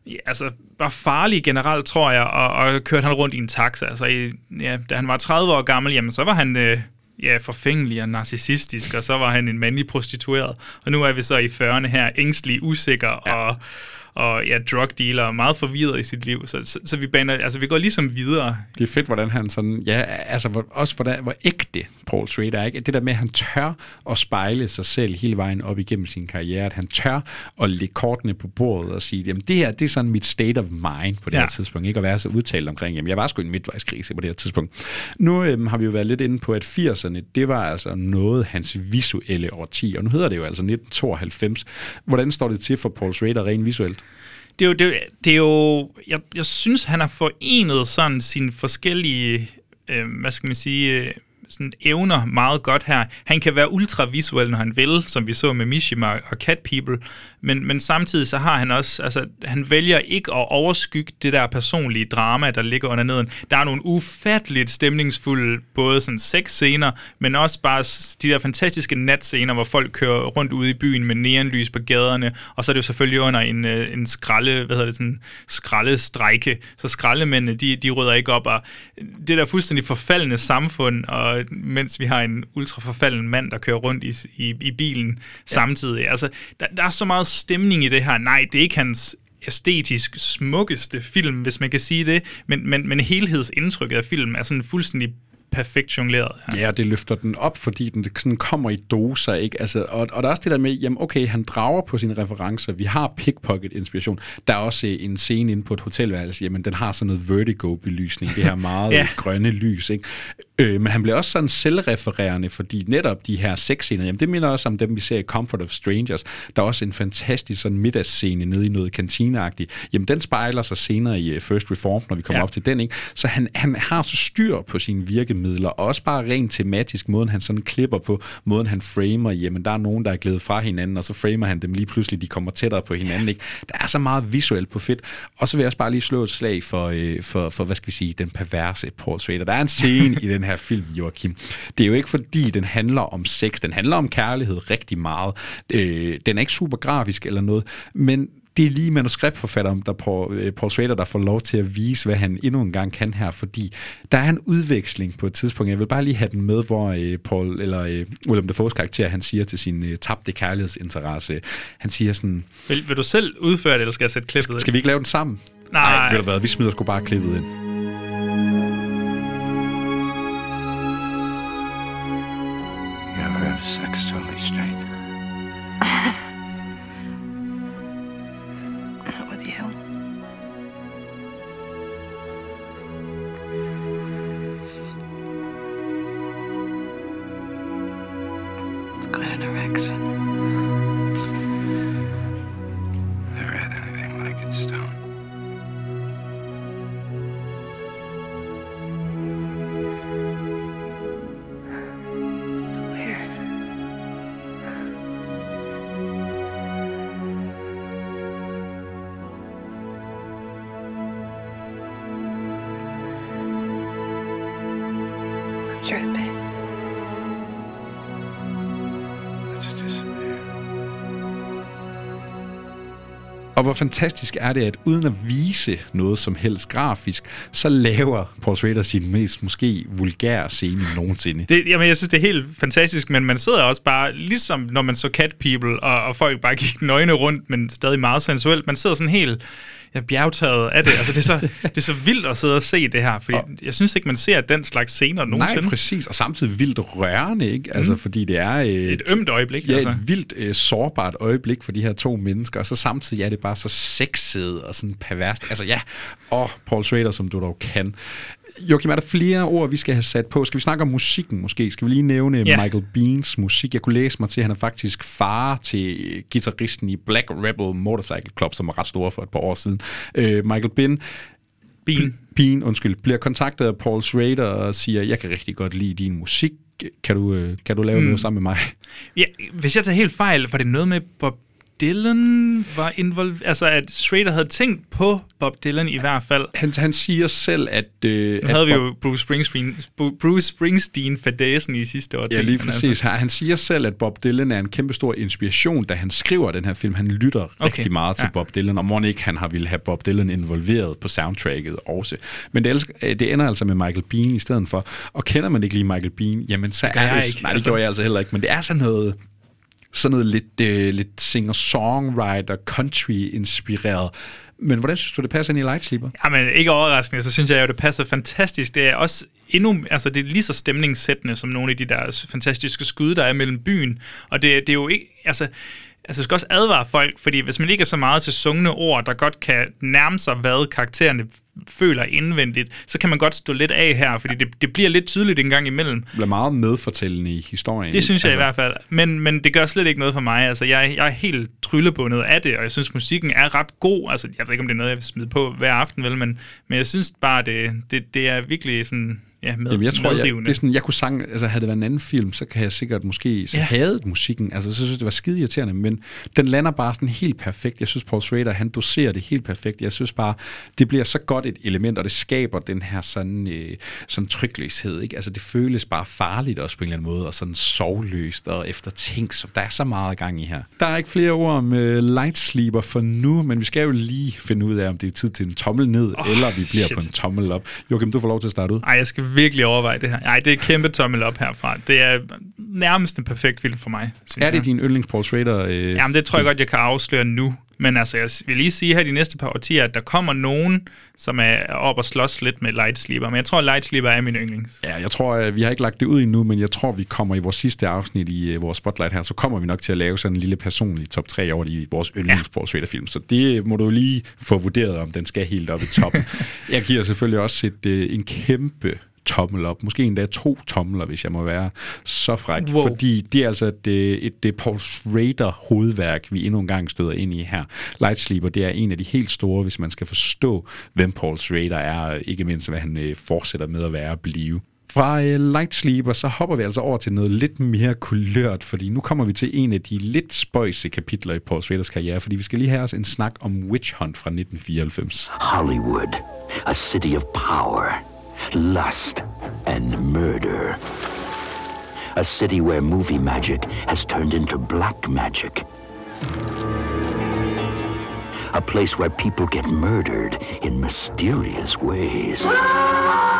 ja, altså bare farlig generelt, tror jeg, og, og kørte han rundt i en taxa. Altså, i, ja, da han var 30 år gammel, jamen, så var han øh, ja, forfængelig og narcissistisk, og så var han en mandlig prostitueret. Og nu er vi så i 40'erne her, ængstelig, usikker, ja. og, og ja, drug dealer, og meget forvirret i sit liv. Så, så, så vi, baner, altså, vi går ligesom videre. Det er fedt, hvordan han sådan, ja, altså hvor, også hvordan, hvor ægte Paul Schrader er. Ikke? Det der med, at han tør at spejle sig selv hele vejen op igennem sin karriere, at han tør at lægge kortene på bordet og sige, jamen det her, det er sådan mit state of mind på det Ja. her tidspunkt, ikke at være så udtalt omkring, jamen jeg var sgu i en midtvejskrise på det her tidspunkt. Nu øhm, har vi jo været lidt inde på, at 80'erne, det var altså noget hans visuelle årti, og nu hedder det jo altså 1992. Hvordan står det til for Paul Schrader rent visuelt? Det er jo, det, jo- det er jo jeg, jeg synes, han har forenet sådan sine forskellige, øh, hvad skal man sige, øh, sådan evner meget godt her. Han kan være ultravisuel, når han vil, som vi så med Mishima og Cat People, men, men samtidig så har han også, altså han vælger ikke at overskygge det der personlige drama, der ligger under neden. Der er nogle ufatteligt stemningsfulde, både sådan sexscener, men også bare de der fantastiske natscener, hvor folk kører rundt ude i byen med neonlys på gaderne, og så er det jo selvfølgelig under en, øh, en skralde, hvad hedder det, sådan skraldestrække, så skraldemændene, de, de rydder ikke op, og det der fuldstændig forfaldende samfund, og mens vi har en ultraforfalden mand, der kører rundt i, i, i bilen ja. samtidig. Altså, der, der er så meget stemning i det her. Nej, det er ikke hans æstetisk smukkeste film, hvis man kan sige det, men, men, men helhedsindtrykket af filmen er sådan fuldstændig perfekt jongleret. Ja, det løfter den op, fordi den sådan kommer i doser, ikke? Altså, og, og der er også det der med, jamen okay, han drager på sine referencer. Vi har pickpocket-inspiration. Der er også øh, en scene inde på et hotelværelse, jamen den har sådan noget vertigo-belysning, det her meget Ja. grønne lys, ikke? Øh, men han bliver også sådan selvrefererende, fordi netop de her sexscener, jamen det minder også om dem, vi ser i Comfort of Strangers. Der er også en fantastisk sådan middagsscene nede i noget kantineagtigt. Jamen den spejler sig senere i øh, First Reformed, når vi kommer Ja. op til den, ikke? Så han, han har så styr på sine virkemidler, og også bare rent tematisk, måden han sådan klipper på, måden han framer, jamen der er nogen, der er glædet fra hinanden, og så framer han dem lige pludselig, de kommer tættere på hinanden, ikke? Der er så meget visuelt på fedt. Og så vil jeg også bare lige slå et slag for, øh, for, for hvad skal vi sige, den perverse Paul Schrader. Der er en scene i den her film, Joachim. Det er jo ikke fordi, den handler om sex, den handler om kærlighed rigtig meget. Øh, den er ikke super grafisk eller noget, men det er lige manuskriptforfatteren, der Paul, øh, Paul Schrader, der får lov til at vise, hvad han endnu en gang kan her, fordi der er en udveksling på et tidspunkt. Jeg vil bare lige have den med, hvor øh, Paul, eller øh, William Dafoe's karakter, han siger til sin øh, tabte kærlighedsinteresse, han siger sådan, Vil, vil du selv udføre det, eller skal jeg sætte klippet ind? skal vi ikke lave den sammen? Nej. ved du hvad, vi smider sgu bare klippet ind. Ever have sex hvor fantastisk er det, at uden at vise noget som helst grafisk, så laver Paul Schrader sin mest måske vulgære scene nogensinde. Det, jamen, jeg synes, det er helt fantastisk, men man sidder også bare, ligesom når man så Cat People, og, og folk bare gik nøgne rundt, men stadig meget sensuelt, man sidder sådan helt ja, bjergtaget af det. Altså, det, er så, det er så vildt at sidde og se det her, fordi jeg synes ikke, man ser den slags scener nogensinde. Nej, præcis. Og samtidig vildt rørende, ikke? Altså, fordi det er... Øh, Et ømt øjeblik, Ja, altså. et vildt øh, sårbart øjeblik for de her to mennesker, og så samtidig er det bare så sexet og sådan perverst. Altså ja, og Paul Schrader, som du dog kan. Joachim, er der flere ord, vi skal have sat på? Skal vi snakke om musikken måske? Skal vi lige nævne Ja. Michael Beans musik? Jeg kunne læse mig til, at han er faktisk far til guitaristen i Black Rebel Motorcycle Club, som var ret stor for et par år siden. Øh, Michael Bean, Bean. Bean, undskyld, bliver kontaktet af Paul Schrader og siger, jeg kan rigtig godt lide din musik. Kan du, øh, kan du lave mm. noget sammen med mig? Ja, hvis jeg tager helt fejl, var det noget med Bob Dylan var involveret? Altså, at Schrader havde tænkt på Bob Dylan i hvert fald. Han, han siger selv, at... Øh, Nu at havde vi Bob- jo Bruce Springsteen, Bruce Springsteen fadæsen i sidste år. Ja, lige præcis. Han, han siger selv, at Bob Dylan er en kæmpe stor inspiration, da han skriver den her film. Han lytter okay. Rigtig meget til ja. Bob Dylan, og må ikke han har ville have Bob Dylan involveret på soundtracket også. Men det, elsker, øh, det ender altså med Michael Bean i stedet for. Og kender man ikke lige Michael Bean, jamen så gør er det... ikke, Nej, det altså. gjorde jeg altså heller ikke, men det er sådan noget sådan noget lidt, øh, lidt singer-songwriter, country-inspireret. Men hvordan synes du, det passer ind i Light Sleeper? Jamen, ikke overraskende, så synes jeg jo, det passer fantastisk. Det er også endnu, altså det er lige så stemningssættende som nogle af de der fantastiske skud, der er mellem byen. Og det, det er jo ikke, altså, Altså, jeg skal også advare folk, fordi hvis man ikke er så meget til sungne ord, der godt kan nærme sig, hvad karaktererne føler indvendigt, så kan man godt stå lidt af her, fordi det, det bliver lidt tydeligt en gang imellem. Det bliver meget medfortællende i historien. Det synes jeg altså. i hvert fald. Men, men det gør slet ikke noget for mig. Altså, jeg, jeg er helt tryllebundet af det, og jeg synes, musikken er ret god. Altså, jeg ved ikke, om det er noget, jeg vil smide på hver aften, vel, men, men jeg synes bare, det, det, det er virkelig sådan ja, med, Jamen, jeg tror, jeg, det er sådan, jeg kunne sang, altså havde det været en anden film, så kan jeg sikkert måske så ja. hadet musikken, altså så synes det var skide irriterende, men den lander bare sådan helt perfekt. Jeg synes, Paul Schrader, han doserer det helt perfekt. Jeg synes bare, det bliver så godt et element, og det skaber den her sådan, øh, sådan trygløshed, ikke? Altså det føles bare farligt også på en eller anden måde, og sådan sovløst og efter ting, som der er så meget gang i her. Der er ikke flere ord om uh, Light Sleeper for nu, men vi skal jo lige finde ud af, om det er tid til en tommel ned, oh, eller vi bliver shit. på en tommel op. Joachim, du får lov til at starte ud. Ej, jeg skal virkelig overveje det her. Nej, det er kæmpe tommel op herfra. Det er nærmest en perfekt film for mig, synes Er det jeg. din yndlings Paul Schrader? Øh, Jamen, det tror jeg godt, jeg kan afsløre nu. Men altså, jeg vil lige sige her de næste par årtier, at der kommer nogen, som er op og slås lidt med Lightsleeper. Men jeg tror, Lightsleeper er min yndlings. Ja, jeg tror, øh, vi har ikke lagt det ud endnu, men jeg tror, vi kommer i vores sidste afsnit i uh, vores Spotlight her, så kommer vi nok til at lave sådan en lille personlig top 3 over de, vores yndlings ja. Film. Så det må du lige få vurderet, om den skal helt op i toppen. jeg giver selvfølgelig også et, uh, en kæmpe tommel op. Måske endda to tommeler, hvis jeg må være så fræk. Wow. Fordi det er altså et, et, et Paul Schrader hovedværk, vi endnu en gang støder ind i her. Lightsleeper, det er en af de helt store, hvis man skal forstå, hvem Paul Schrader er, ikke mindst hvad han øh, fortsætter med at være og blive. Fra uh, Lightsleeper, så hopper vi altså over til noget lidt mere kulørt, fordi nu kommer vi til en af de lidt spøjse kapitler i Paul Schraders karriere, fordi vi skal lige have os en snak om Witch Hunt fra 1994. Hollywood, a city of power. Lust, and murder. A city where movie magic has turned into black magic. A place where people get murdered in mysterious ways. Ah!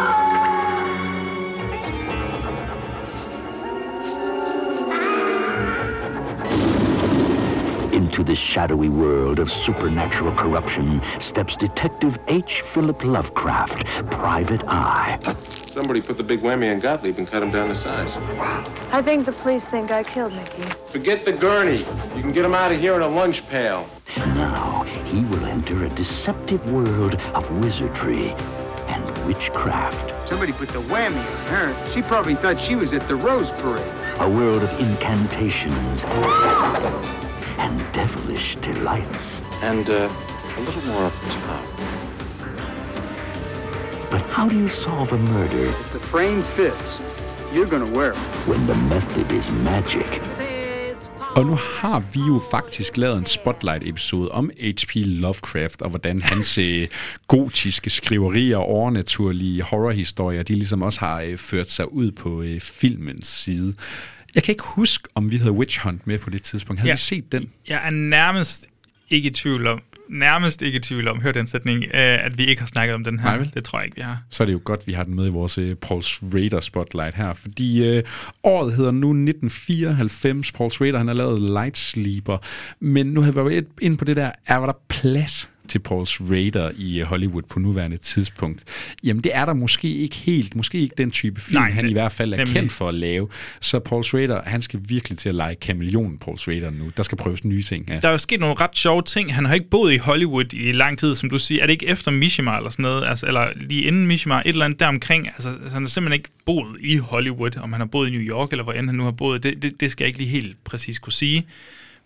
Into this shadowy world of supernatural corruption steps Detective H. Philip Lovecraft, Private Eye. Somebody put the big whammy on Gottlieb and cut him down to size. I think the police think I killed Mickey. Forget the gurney. You can get him out of here in a lunch pail. Now, he will enter a deceptive world of wizardry and witchcraft. Somebody put the whammy on her. She probably thought she was at the Rose Parade. A world of incantations and devilish delights. And uh, a little more up top. But how do you solve a murder? If the frame fits, you're gonna wear it. When the method is magic. Og nu har vi jo faktisk lavet en Spotlight-episode om H.P. Lovecraft, og hvordan hans øh, gotiske skriverier og overnaturlige horrorhistorier, de ligesom også har øh, ført sig ud på øh, filmens side. Jeg kan ikke huske, om vi havde Witch Hunt med på det tidspunkt. Havde ja. vi set den? Jeg er nærmest ikke i tvivl om, nærmest ikke i tvivl om, hør den sætning, øh, at vi ikke har snakket om den her. Nej, det tror jeg ikke, vi har. Så er det jo godt, vi har den med i vores uh, Paul Schrader Spotlight her, fordi uh, året hedder nu 1994. Paul Schrader, han har lavet Light Sleeper, men nu har vi været ind på det der, er der plads til Paul Schrader i Hollywood på nuværende tidspunkt. Jamen det er der måske ikke helt, måske ikke den type film, Nej, han i hvert fald er nemlig. kendt for at lave. Så Paul Schrader, han skal virkelig til at lege kameleon, Paul Schrader nu. Der skal prøves nye ting. Ja. Der er jo sket nogle ret sjove ting. Han har ikke boet i Hollywood i lang tid, som du siger. Er det ikke efter Mishima eller sådan noget? Altså, eller lige inden Mishima, et eller andet deromkring. Altså, altså, han har simpelthen ikke boet i Hollywood, om han har boet i New York, eller hvor end han nu har boet. Det, det, det skal jeg ikke lige helt præcis kunne sige.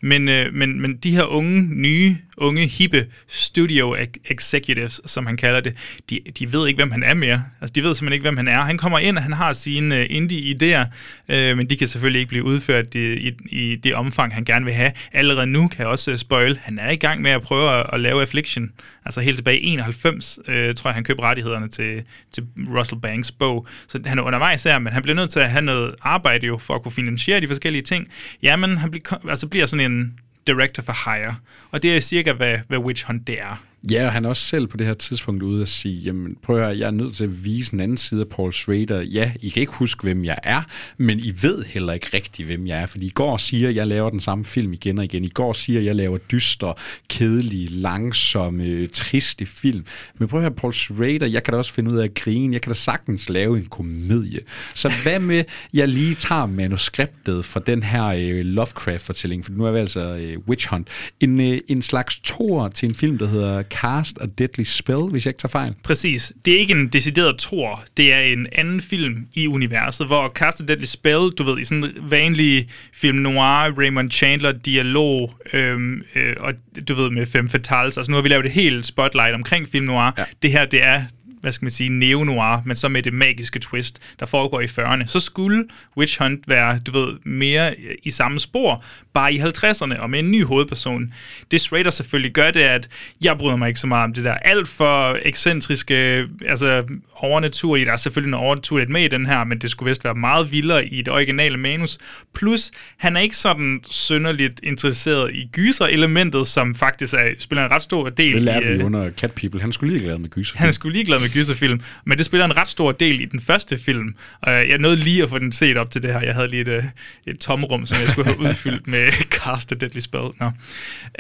Men, øh, men, men de her unge, nye, unge, hippe studio executives, som han kalder det, de, de ved ikke, hvem han er mere. Altså, de ved simpelthen ikke, hvem han er. Han kommer ind, og han har sine øh, indie-idéer, øh, men de kan selvfølgelig ikke blive udført i, i, i det omfang, han gerne vil have. Allerede nu kan jeg også øh, spoil, han er i gang med at prøve at, at lave Affliction. Altså helt tilbage i 91, øh, tror jeg, han købte rettighederne til, til Russell Banks bog. Så han er undervejs her, men han bliver nødt til at have noget arbejde jo, for at kunne finansiere de forskellige ting. Jamen, han bliver, altså bliver sådan en director for hire. Og det er cirka, hvad, hvad Witch Hunt det er. Ja, og han er også selv på det her tidspunkt ude at sige, jamen prøv at høre, jeg er nødt til at vise en anden side af Paul Schrader. Ja, I kan ikke huske, hvem jeg er, men I ved heller ikke rigtigt, hvem jeg er, fordi i går siger, at jeg laver den samme film igen og igen. I går siger, at jeg laver dystre, kedelige, langsomme, triste film. Men prøv at høre, Paul Schrader, jeg kan da også finde ud af at grine. Jeg kan da sagtens lave en komedie. Så hvad med, jeg lige tager manuskriptet fra den her øh, Lovecraft-fortælling, for nu er vi altså øh, Witch Hunt, en, øh, en slags tor til en film, der hedder Cast a Deadly Spell, hvis jeg ikke tager fejl. Præcis. Det er ikke en decideret tor. Det er en anden film i universet, hvor Cast a Deadly Spell, du ved, i sådan en vanlig film noir, Raymond Chandler dialog, øhm, øh, og du ved, med fem fatales. Altså nu har vi lavet et helt spotlight omkring film noir. Ja. Det her, det er hvad skal man sige, neo-noir, men så med det magiske twist, der foregår i 40'erne. Så skulle Witch Hunt være, du ved, mere i samme spor, bare i 50'erne, og med en ny hovedperson. Det Schrader selvfølgelig gør, det er, at jeg bryder mig ikke så meget om det der alt for ekscentriske, altså overnaturligt. Der er selvfølgelig noget overnaturligt med i den her, men det skulle vist være meget vildere i det originale manus. Plus, han er ikke sådan synderligt interesseret i gyser-elementet, som faktisk er, spiller en ret stor del Det lærte i... vi øh, under Cat People. Han skulle lige glad med gyser. han sgu ligeglad med gyserfilm, men det spiller en ret stor del i den første film. Jeg nåede lige at få den set op til det her. Jeg havde lige et, øh, et tomrum, som jeg skulle have udfyldt med Cast a Deadly Spell. Nå.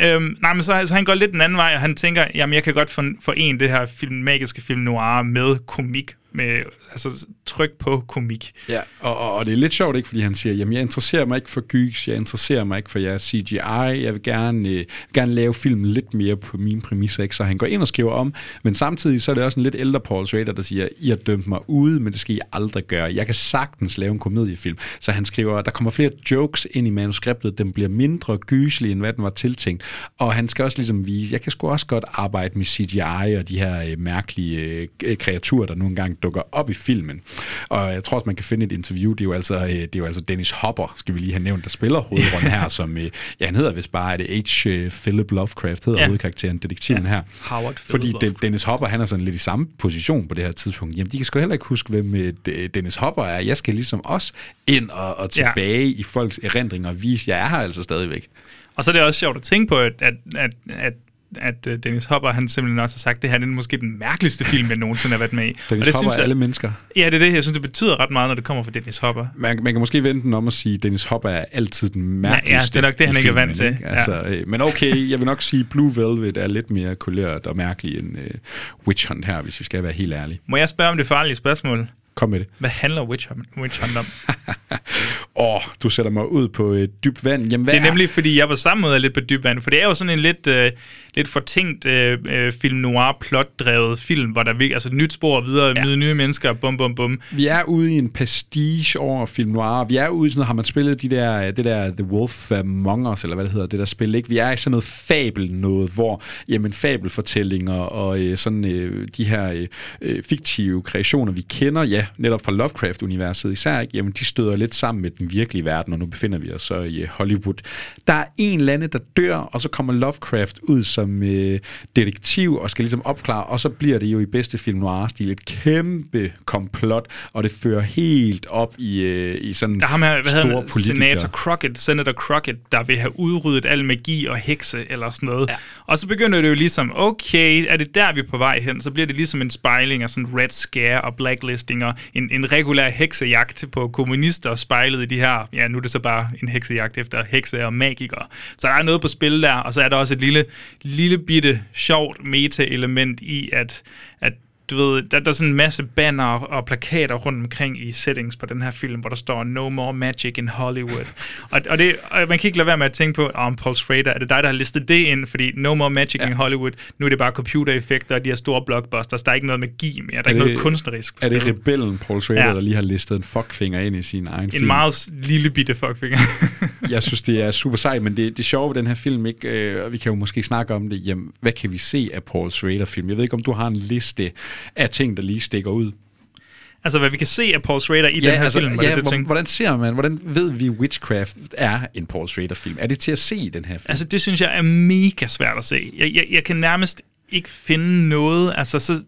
Øhm, nej, men så, så han går lidt den anden vej, og han tænker, jamen jeg kan godt forene det her film, magiske film noir med komik, med altså tryk på komik. Ja, og, og, og det er lidt sjovt, ikke? Fordi han siger, jamen jeg interesserer mig ikke for gygs, jeg interesserer mig ikke for jeres CGI, jeg vil gerne, øh, gerne lave filmen lidt mere på mine præmisser, ikke? Så han går ind og skriver om, men samtidig så er det også en lidt ældre Paul Schrader, der siger, I har dømt mig ude, men det skal I aldrig gøre. Jeg kan sagtens lave en komediefilm. Så han skriver, der kommer flere jokes ind i manuskriptet, den bliver mindre gyselig, end hvad den var tiltænkt. Og han skal også ligesom vise, jeg kan sgu også godt arbejde med CGI og de her øh, mærkelige øh, kreaturer, der nogle gange dukker op i filmen. Og jeg tror også, man kan finde et interview. Det er jo altså, øh, det er jo altså Dennis Hopper, skal vi lige have nævnt, der spiller hovedrollen her, som, øh, ja, han hedder vist bare, er det H. øh, Philip Lovecraft, hedder Ja. ja. hovedkarakteren, detektiven ja. her. Howard Fordi Philip Den- Dennis Hopper, han er sådan lidt i samme position på det her tidspunkt. Jamen, de kan sgu heller ikke huske, hvem øh, Dennis Hopper er. Jeg skal ligesom også ind og, og Ja. tilbage i folks erindringer og vise, jeg er her altså stadigvæk. Og så er det også sjovt at tænke på, at, at, at, at at øh, Dennis Hopper, han simpelthen også har sagt, at det her det er måske den mærkeligste film, jeg nogensinde har været med i. Dennis og det Hopper synes er jeg, alle mennesker. Ja, det er det. Jeg synes, det betyder ret meget, når det kommer fra Dennis Hopper. Man, man kan måske vente den om at sige, at Dennis Hopper er altid den mærkeligste. det er nok det, han ikke er filmen, vant til. ikke? Altså, øh, men okay, jeg vil nok sige, at Blue Velvet er lidt mere kulørt og mærkelig end uh, Witch Hunt her, hvis vi skal være helt ærlige. Må jeg spørge om det farlige spørgsmål? Kom med det. Hvad handler Witch Hunt, Witch Hunt om? Åh, oh, du sætter mig ud på et dybt vand. Jamen, hvad Det er nemlig, fordi jeg på samme måde er lidt på dyb vand, for det er jo sådan en lidt, øh, lidt fortænkt øh, øh, film noir plot-drevet film, hvor der er altså nyt spor videre, ja. møde nye mennesker, bum bum bum. Vi er ude i en pastiche over film noir. Vi er ude i sådan noget, har man spillet de der, det der The Wolf Among Us, eller hvad det hedder, det der spil, ikke? Vi er i sådan noget fabel noget, hvor, jamen, fabelfortællinger og øh, sådan øh, de her øh, øh, fiktive kreationer, vi kender, ja, netop fra Lovecraft-universet især, ikke? Jamen, de støder lidt sammen med den virkelige verden, og nu befinder vi os så i øh, Hollywood. Der er en eller anden, der dør, og så kommer Lovecraft ud som øh, detektiv og skal ligesom opklare, og så bliver det jo i bedste film noir-stil et kæmpe komplot, og det fører helt op i, øh, i sådan Der har man, hvad store han, politikere. Senator Crockett, Senator Crockett, der vil have udryddet al magi og hekse eller sådan noget. Ja. Og så begynder det jo ligesom, okay, er det der, vi er på vej hen? Så bliver det ligesom en spejling af sådan Red Scare og blacklisting og en, en regulær heksejagt på kommunister spejlet i de her, ja, nu er det så bare en heksejagt efter hekse og magikere. Så der er noget på spil der, og så er der også et lille, lille bitte sjovt meta-element i, at, at du ved, der, der er sådan en masse banner og plakater rundt omkring i settings på den her film, hvor der står No More Magic in Hollywood. og, og, det, og man kan ikke lade være med at tænke på, om oh, Paul Schrader, er det dig, der har listet det ind? Fordi No More Magic ja. in Hollywood, nu er det bare computereffekter og de her store blockbusters. Der er ikke noget magi mere. Der er, er ikke noget kunstnerisk Er det rebellen Paul Schrader, Ja. der lige har listet en fuckfinger ind i sin egen En film? meget s- lille bitte fuckfinger. jeg synes, det er super sejt, men det, det sjove ved den her film, ikke, øh, og vi kan jo måske snakke om det, jamen, hvad kan vi se af Paul Schrader-film? Jeg ved ikke, om du har en liste af ting, der lige stikker ud. altså, hvad vi kan se af Paul Schrader i den her altså, film, ja, det, det, hvordan ser man, hvordan ved vi, Witchcraft er en Paul Schrader-film? Er det til at se i den her film? Altså, det synes jeg er mega svært at se. Jeg, jeg, jeg kan nærmest ikke finde noget, altså så...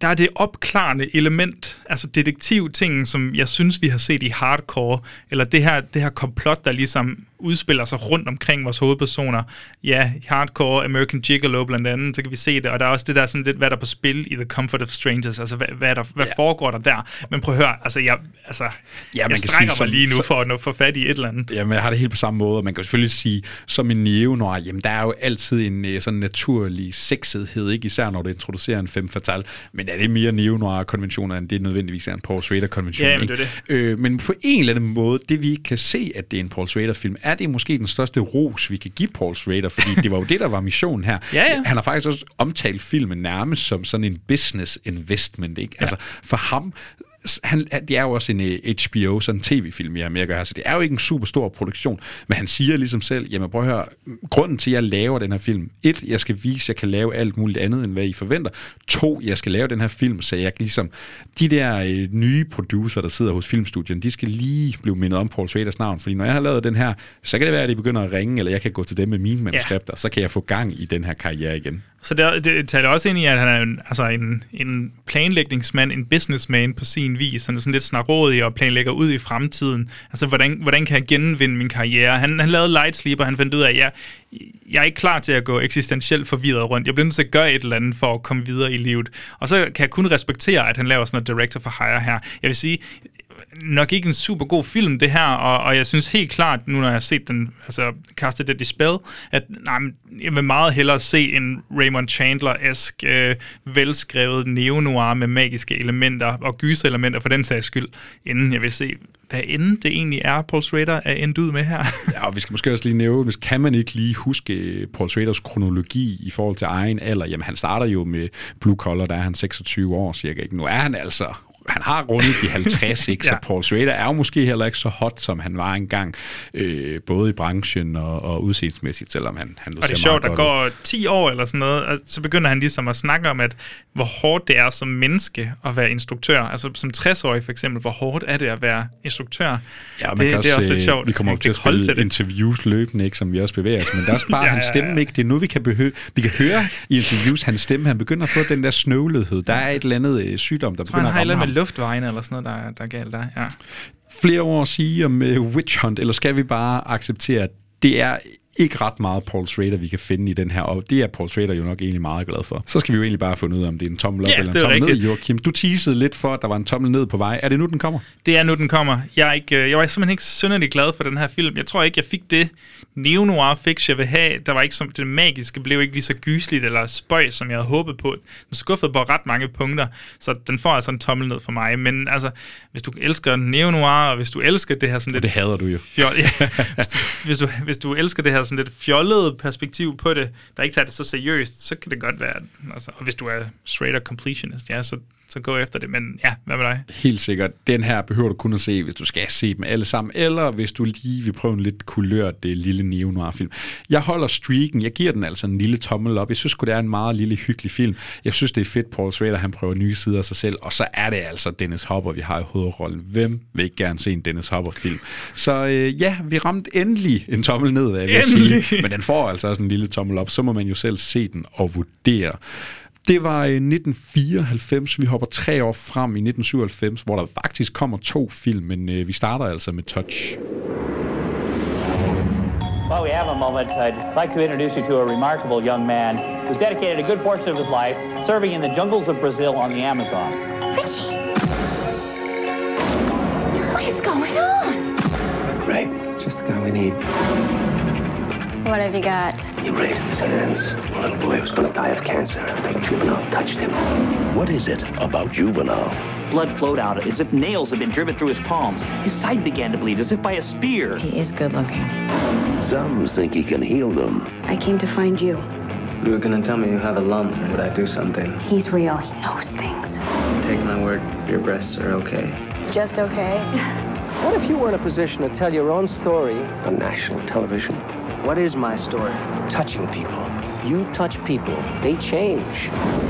Der er det opklarende element, altså detektivtingen, som jeg synes, vi har set i hardcore, eller det her, det her komplot, der ligesom udspiller sig rundt omkring vores hovedpersoner. Ja, hardcore American Gigolo blandt andet, så kan vi se det, og der er også det der sådan lidt, hvad der er på spil i The Comfort of Strangers, altså hvad, hvad, der, hvad ja. foregår der der? Men prøv at høre, altså jeg, altså, ja, man jeg kan strækker sige, mig lige nu som- for at få fat i et eller andet. Jamen, jeg har det helt på samme måde, og man kan jo selvfølgelig sige, som en neo jamen der er jo altid en øh, sådan naturlig sexethed, ikke især når du introducerer en femme fatale, men er det mere neo konventioner end det nødvendigvis er en Paul Schrader-konvention? Ja, men det er Øh, men på en eller anden måde, det vi kan se, at det er en Paul Schrader-film, er det måske den største ros, vi kan give Paul Schrader, fordi det var jo det, der var missionen her. Ja, ja. Han har faktisk også omtalt filmen nærmest som sådan en business investment, ikke? Ja. Altså, for ham, han, det er jo også en øh, HBO, sådan en tv-film, jeg har med at gøre, så det er jo ikke en super stor produktion, men han siger ligesom selv, jamen prøv at høre, grunden til, at jeg laver den her film, et, jeg skal vise, at jeg kan lave alt muligt andet, end hvad I forventer, to, jeg skal lave den her film, så jeg ligesom, de der øh, nye producer, der sidder hos filmstudien, de skal lige blive mindet om Paul Schraders navn, fordi når jeg har lavet den her, så kan det være, at de begynder at ringe, eller jeg kan gå til dem med mine manuskripter, så kan jeg få gang i den her karriere igen. Så det, det taler også ind i, at han er en, altså en, en planlægningsmand, en businessman på sin vis. Han er sådan lidt snarådig og planlægger ud i fremtiden. Altså, hvordan, hvordan kan jeg genvinde min karriere? Han, han lavede Light Sleeper, han fandt ud af, at jeg, jeg er ikke klar til at gå eksistentielt forvirret rundt. Jeg bliver nødt til at gøre et eller andet for at komme videre i livet. Og så kan jeg kun respektere, at han laver sådan noget director for hire her. Jeg vil sige, nok ikke en super god film, det her, og, og jeg synes helt klart, nu når jeg har set den, altså Casted det i spil, at nej, men jeg vil meget hellere se en Raymond Chandler-esk, øh, velskrevet neo-noir med magiske elementer og gyserelementer for den sags skyld, inden jeg vil se, hvad end det egentlig er, Paul Schrader er endt ud med her. Ja, og vi skal måske også lige nævne, hvis kan man ikke lige huske Paul Schraders kronologi i forhold til egen alder, jamen han starter jo med Blue Collar, der er han 26 år cirka. Ikke? Nu er han altså han har rundet de 50, ikke? Så Ja. Paul Schrader er jo måske heller ikke så hot, som han var engang, øh, både i branchen og, og udseendsmæssigt, selvom han, han Og det er sjovt, der godt ud. går 10 år eller sådan noget, og så begynder han ligesom at snakke om, at hvor hårdt det er som menneske at være instruktør. Altså som 60-årig for eksempel, hvor hårdt er det at være instruktør? Ja, det, man kan det er også øh, lidt sjovt. Vi kommer jo til at spille det. interviews løbende, ikke, som vi også bevæger os, men der er også bare Ja, ja, hans stemme, ikke? Det er nu, vi kan, behø- vi kan høre i interviews hans stemme. Han begynder at få den der snøvlethed. Der er et eller andet øh, sygdom, der begynder at ramme ham. Med luftvejen eller sådan noget, der, der er galt der. Ja. Flere ord at sige om uh, Witch Hunt, eller skal vi bare acceptere, at det er ikke ret meget Paul Schrader, vi kan finde i den her, og det er Paul Schrader jo nok egentlig meget glad for. Så skal vi jo egentlig bare finde ud af, om det er en tommel op Ja, eller en tommel ned, rigtigt. Joachim. Du teasede lidt for, at der var en tommel ned på vej. Er det nu, den kommer? Det er nu, den kommer. Jeg, er ikke, øh, jeg var simpelthen ikke synderligt glad for den her film. Jeg tror ikke, jeg fik det neo-noir fix, jeg vil have. Der var ikke som det magiske, blev ikke lige så gysligt eller spøj, som jeg havde håbet på. Den skuffede på ret mange punkter, så den får altså en tommel ned for mig. Men altså, hvis du elsker neo-noir, og hvis du elsker det her sådan lidt... Det hader du jo. Fjol, ja, hvis, du, hvis, du, hvis du elsker det her sådan lidt fjollede perspektiv på det, der ikke tager det så seriøst, så kan det godt være... Altså, og hvis du er straight completionist, ja, så, så gå efter det. Men ja, hvad med dig? Helt sikkert. Den her behøver du kun at se, hvis du skal se dem alle sammen, eller hvis du lige vil prøve en lidt kulørt det lille neo-noir-film. Jeg holder streaken. Jeg giver den altså en lille tommel op. Jeg synes det er en meget lille hyggelig film. Jeg synes, det er fedt, Paul Schrader, han prøver nye sider af sig selv, og så er det altså Dennis Hopper, vi har i hovedrollen. Hvem vil ikke gerne se en Dennis Hopper-film? Så øh, ja, vi ramte endelig en tommel ned, vil jeg Endelig. sige. Men den får altså også en lille tommel op. Så må man jo selv se den og vurdere. Det var i 1994. Vi hopper tre år frem i 1997, hvor der faktisk kommer to film, men øh, vi starter altså med Touch. While we have a moment, I'd like to introduce you to a remarkable young man who's dedicated a good portion of his life serving in the jungles of Brazil on the Amazon. What is going on? Right, just the guy we need. What have you got? He raised his hands. A little boy was gonna die of cancer. I think Juvenile touched him. What is it about Juvenile? Blood flowed out as if nails had been driven through his palms. His side began to bleed as if by a spear. He is good looking. Some think he can heal them. I came to find you. You were gonna tell me you have a lump, or would I do something? He's real. He knows things. Take my word, your breasts are okay. Just okay. What if you were in a position to tell your own story On national television. What is my story? Touching people. You touch people, they change.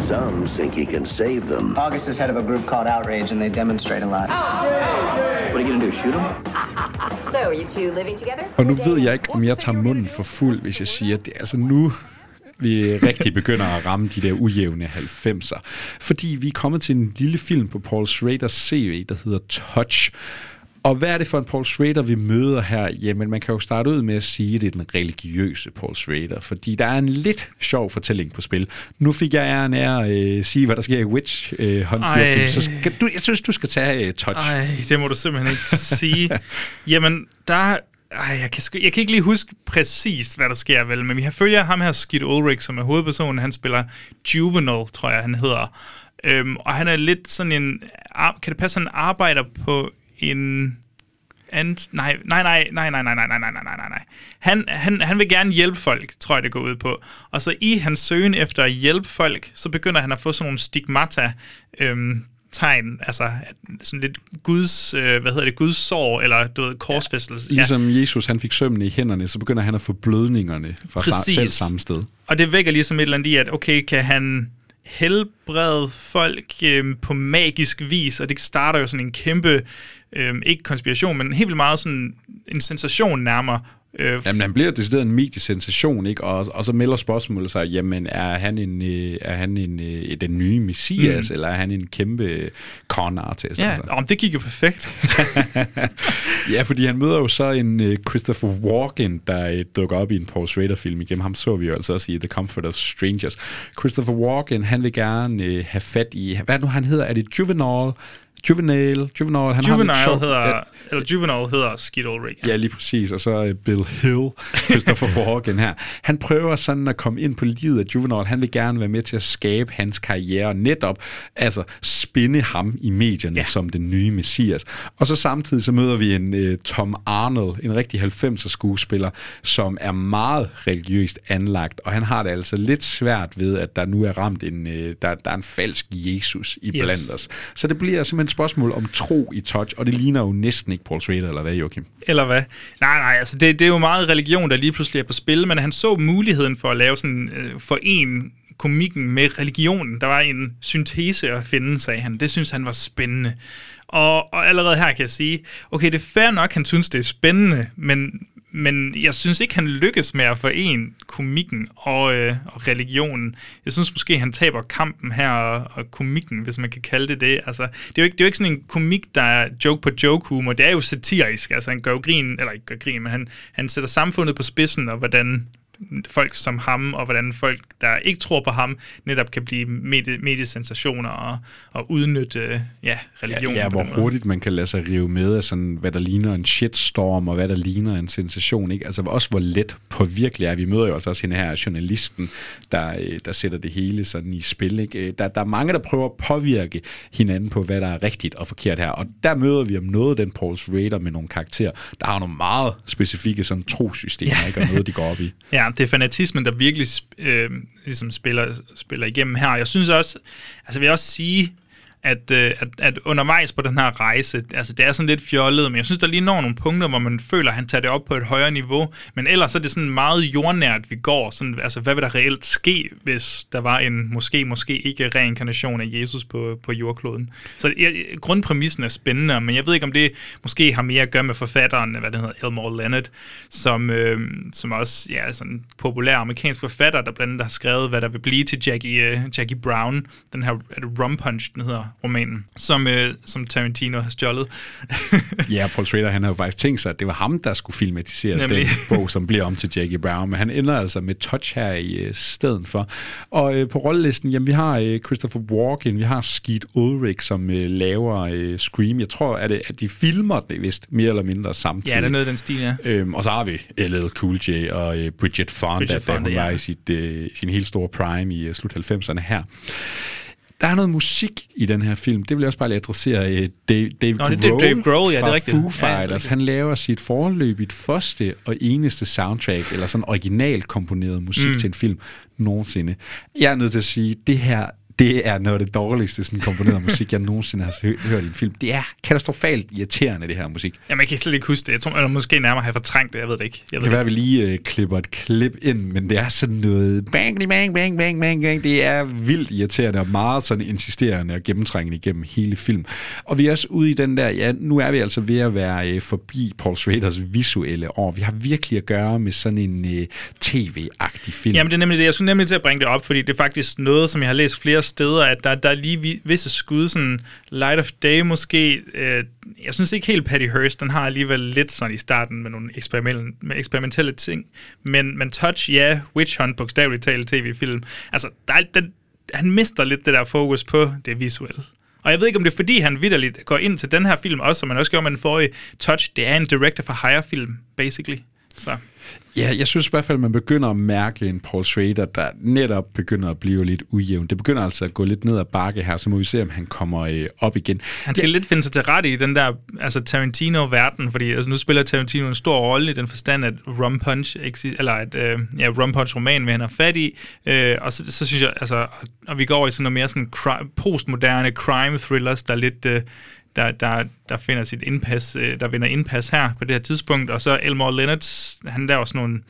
Some think he can save them. August is head of a group called Outrage, and they demonstrate a lot. What are you gonna do, shoot him? So, you two living together? Og nu ved jeg ikke, om jeg tager munden for fuld, hvis jeg siger, at det er altså nu, vi rigtig begynder at ramme de der ujævne 90'er. Fordi vi er kommet til en lille film på Paul Schraders CV, der hedder Touch. Og hvad er det for en Paul Schrader, vi møder her? Jamen, man kan jo starte ud med at sige, at det er den religiøse Paul Schrader, fordi der er en lidt sjov fortælling på spil. Nu fik jeg æren af at øh, sige, hvad der sker i Witch øh, Hunt, så skal du, jeg synes, du skal tage øh, touch. Ej, det må du simpelthen ikke sige. Jamen, der... Ej, jeg kan, jeg kan ikke lige huske præcis, hvad der sker, vel, men vi har følger ham her, Skid Ulrich, som er hovedpersonen. Han spiller Juvenal, tror jeg, han hedder. Øhm, og han er lidt sådan en... Kan det passe, han arbejder på en... And, nej, nej, nej, nej, nej, nej, nej, nej, nej, nej, nej, nej. Han, han, han vil gerne hjælpe folk, tror jeg, det går ud på. Og så i hans søgen efter at hjælpe folk, så begynder han at få sådan nogle stigmata, øhm, tegn, altså sådan lidt Guds, øh, hvad hedder det, Guds sår, eller du ved, korsfæstelse. Ligesom Jesus, han fik sømmene i hænderne, så begynder han at få blødningerne fra Præcis. selv samme sted. Og det vækker ligesom et eller andet i, at okay, kan han helbrede folk øh, på magisk vis, og det starter jo sådan en kæmpe, øh, ikke konspiration, men helt vildt meget sådan en sensation nærmere. Øh, Jamen, han bliver decideret en mediesensation, ikke? Og, og så melder spørgsmålet sig, jamen, er han, en, øh, er han en, øh, den nye messias, Mm. eller er han en kæmpe con artist? ja, altså? om det gik jo perfekt. Ja, fordi han møder jo så en uh, Christopher Walken, der dukker op i en Paul Schrader-film igennem. Ham så vi jo altså også i The Comfort of Strangers. Christopher Walken, han vil gerne have fat i... Hvad nu, han hedder? Er det Juvenile? Juvenile? Juvenile? Han Juvenile har en sjov- hedder, Ja, eller Juvenile hedder Skid Ulrich. Ja, lige præcis. Og så uh, Bill Hill, Christopher Walken her. Han prøver sådan at komme ind på livet af Juvenile. Han vil gerne være med til at skabe hans karriere, netop altså spinde ham i medierne ja. som den nye messias. Og så samtidig så møder vi en uh, Tom Arnold, en rigtig 90'er skuespiller, som er meget religiøst anlagt, og han har det altså lidt svært ved, at der nu er ramt en, uh, der, der er en falsk Jesus i Yes. blandt os. Så det bliver simpelthen simpelthen spørgsmål om tro i touch, og det ligner jo næsten ikke Paul Schrader, eller hvad, Joachim? Eller hvad? Nej, nej, altså det, det er jo meget religion, der lige pludselig er på spil, men han så muligheden for at lave sådan, øh, for en komikken med religionen. Der var en syntese at finde, sagde han. Det synes han var spændende. Og, og allerede her kan jeg sige, okay, det er fair nok, han synes, det er spændende, men, men jeg synes ikke, han lykkes med at forene komikken og, øh, og religionen. Jeg synes måske, han taber kampen her og, og komikken, hvis man kan kalde det det. Altså, det, er jo ikke, det er jo ikke sådan en komik, der er joke på joke humor. Det er jo satirisk. Altså, han gør jo grin, eller ikke gør grin, men han, han sætter samfundet på spidsen, og hvordan folk som ham, og hvordan folk, der ikke tror på ham, netop kan blive medie, mediesensationer og, og udnytte ja, religion. Ja, ja hvor hurtigt man kan lade sig rive med af sådan, hvad der ligner en shitstorm, og hvad der ligner en sensation. Ikke? Altså også hvor let på virkelig er. Vi møder jo også, også hende her journalisten, der, øh, der sætter det hele sådan i spil. Ikke? Øh, Der, der er mange, der prøver at påvirke hinanden på, hvad der er rigtigt og forkert her. Og der møder vi om noget den Paul Schrader med nogle karakterer, der har nogle meget specifikke sådan, trosystemer, ikke? og noget, de går op i. Ja, det er fanatismen, der virkelig øh, ligesom spiller, spiller igennem her. Jeg synes også, altså vil jeg også sige, at, øh, at, at undervejs på den her rejse, altså det er sådan lidt fjollet, men jeg synes, der lige når nogle punkter, hvor man føler, at han tager det op på et højere niveau, men ellers er det sådan meget jordnært, vi går. Sådan, altså, hvad vil der reelt ske, hvis der var en måske, måske ikke reinkarnation af Jesus på, på jordkloden? Så jeg, grundpræmissen er spændende, men jeg ved ikke, om det måske har mere at gøre med forfatteren, hvad det hedder, Elmore Leonard, som, øh, som også ja, er sådan en populær amerikansk forfatter, der blandt andet har skrevet, hvad der vil blive til Jackie, uh, Jackie Brown, den her Rum Punch, den hedder, romanen, som, øh, som Tarantino har stjålet. Ja, Paul Schrader, han har jo faktisk tænkt sig, at det var ham, der skulle filmatisere Nemlig. den bog, som bliver om til Jackie Brown, men han ender altså med touch her i øh, stedet for. Og øh, på rollelisten, jamen vi har øh, Christopher Walken, vi har Skeet Ulrich, som øh, laver øh, Scream. Jeg tror, at, det, at de filmer det vist mere eller mindre samtidig. Ja, det er noget den stil, ja. Øhm, og så har vi LL Cool J og øh, Bridget Fonda, Bridget Fonda, da hun Fonda, var ja. i sit, øh, sin helt store prime i øh, slut 90'erne her. Der er noget musik i den her film. Det vil jeg også bare lige adressere. øh, Dave, Dave, Nå, det er Grohl Dave Grohl, ja, det er fra rigtigt. Foo Ja, er Fighters. rigtigt. han laver sit forløbigt første og eneste soundtrack, eller sådan originalt komponeret musik mm. til en film nogensinde. Jeg er nødt til at sige, det her det er noget af det dårligste sådan komponeret musik, jeg nogensinde har hø- hørt i en film. Det er katastrofalt irriterende, det her musik. Jamen, jeg kan slet ikke huske det. Jeg tror, eller måske nærmere have fortrængt det, jeg ved det ikke. Jeg Det ved kan være, det vi lige øh, klipper et klip ind, men det er sådan noget bang, bang, bang, bang, bang, bang, bang. Det er vildt irriterende og meget sådan insisterende og gennemtrængende igennem hele film. Og vi er også ude i den der, ja, nu er vi altså ved at være øh, forbi Paul Schraders visuelle år. Vi har virkelig at gøre med sådan en øh, tv-agtig film. Jamen, det er nemlig det. Jeg synes nemlig til at bringe det op, fordi det er faktisk noget, som jeg har læst flere steder, at der, der er lige visse skud, sådan Light of Day måske. Øh, jeg synes ikke helt Patty Hearst, den har alligevel lidt sådan i starten med nogle eksperimentelle, med eksperimentelle ting. Men, men Touch, ja, Witch Hunt, bogstaveligt talt tv-film. Altså, der den, han mister lidt det der fokus på det visuelle. Og jeg ved ikke, om det er fordi, han vidderligt går ind til den her film også, som man også gjorde med den forrige Touch. Det er en director for hire film, basically. Så. Ja, jeg synes i hvert fald, at man begynder at mærke en Paul Schrader, der netop begynder at blive lidt ujævn. Det begynder altså at gå lidt ned ad bakke her, så må vi se, om han kommer øh, op igen. Han skal ja. lidt finde sig til rette i den der altså Tarantino-verden, fordi altså, nu spiller Tarantino en stor rolle i den forstand, at Rum Punch, eller at øh, ja, Rum Punch roman, hvad han har fat i, øh, og så, så synes jeg, altså, og vi går over i sådan noget mere sådan crime, postmoderne crime thrillers, der er lidt... Øh, der, der, der finder sit indpas, øh, der vinder indpas her på det her tidspunkt, og så Elmore Leonard, han laver sådan nogle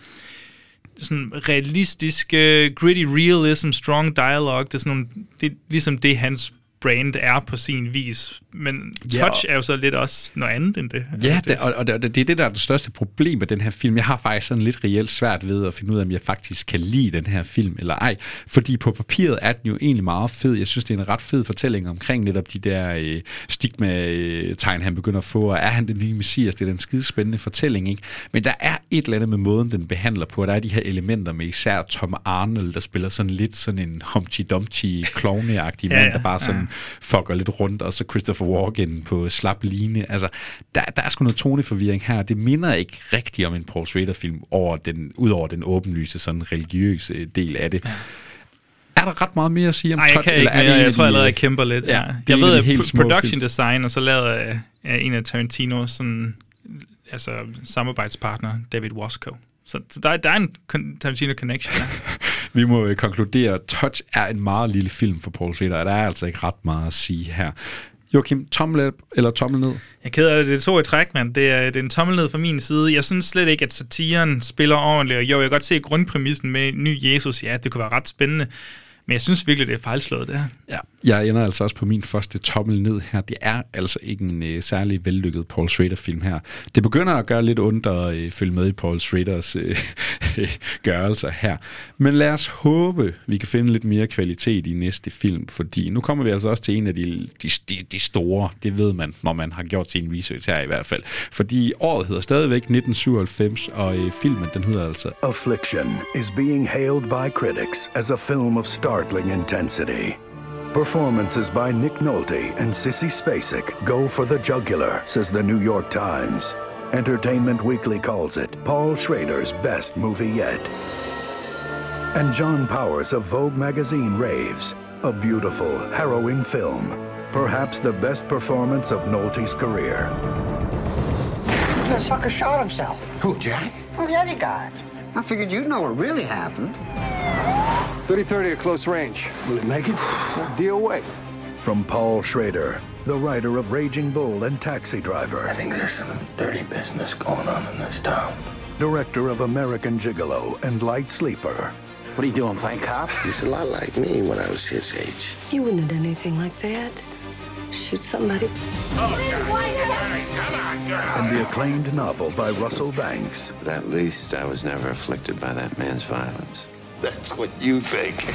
sådan realistiske, gritty realism, strong dialogue, det er sådan nogle, det er ligesom det, hans brand er på sin vis. Men Touch ja, og, er jo så lidt også noget andet end det. Ja, det, og, og det, det er det, der er det største problem med den her film. Jeg har faktisk sådan lidt reelt svært ved at finde ud af, om jeg faktisk kan lide den her film eller ej. Fordi på papiret er den jo egentlig meget fed. Jeg synes, det er en ret fed fortælling omkring netop de der øh, stigma-tegn, han begynder at få. Og er han den nye messias? Det er den skide spændende fortælling, ikke? Men der er et eller andet med måden, den behandler på. Der er de her elementer med især Tom Arnold, der spiller sådan lidt sådan en Humpty Dumpty klovneagtig mand, ja, der bare sådan fucker lidt rundt, og så Christopher Walken på slap line. Altså, der, der er sgu noget toneforvirring her. Det minder ikke rigtigt om en Paul Schrader-film, over den, ud over den åbenlyse, sådan religiøse del af det. Ja. Er der ret meget mere at sige om Nej, jeg kan ikke mere. Jeg tror allerede, jeg kæmper lidt. Ja, ja. Jeg ved, at helt production film. design, og så lavede af en af Tarantinos sådan, altså, samarbejdspartner, David Wasco. Så, så der, der er en Tarantino connection der. Vi må øh, konkludere, at Touch er en meget lille film for Paul Schrader, og der er altså ikke ret meget at sige her. Joachim, tommel op eller tommel ned? Jeg keder det, det er to i træk, mand. Det er, det er en tommel ned fra min side. Jeg synes slet ikke, at satiren spiller ordentligt, og jo, jeg kan godt se grundpræmissen med ny Jesus. Ja, det kunne være ret spændende. Men jeg synes virkelig, det er fejlslået, det her. Ja, jeg ender altså også på min første tommel ned her. Det er altså ikke en øh, særlig vellykket Paul Schrader-film her. Det begynder at gøre lidt ondt at øh, følge med i Paul Schraders øh, gørelser her. Men lad os håbe, vi kan finde lidt mere kvalitet i næste film, fordi nu kommer vi altså også til en af de, de, de, de store, det ved man, når man har gjort sin research her i hvert fald. Fordi året hedder stadigvæk 1997, og øh, filmen den hedder altså... Affliction is being hailed by critics as a film of startling intensity. Performances by Nick Nolte and Sissy Spacek go for the jugular, says the New York Times. Entertainment Weekly calls it Paul Schrader's best movie yet. And John Powers of Vogue magazine raves. A beautiful, harrowing film. Perhaps the best performance of Nolte's career. The sucker shot himself. Who, Jack? Well, the other guy. I figured you'd know what really happened. 30-30 at close range. Will it make it? DOA. From Paul Schrader, the writer of Raging Bull and Taxi Driver. I think there's some dirty business going on in this town. Director of American Gigolo and Light Sleeper. What are you doing, playing cop? He's a lot like me when I was his age. You wouldn't have done anything like that. Shoot somebody. Oh, And the acclaimed novel by Russell Banks. But at least I was never afflicted by that man's violence. That's what you think.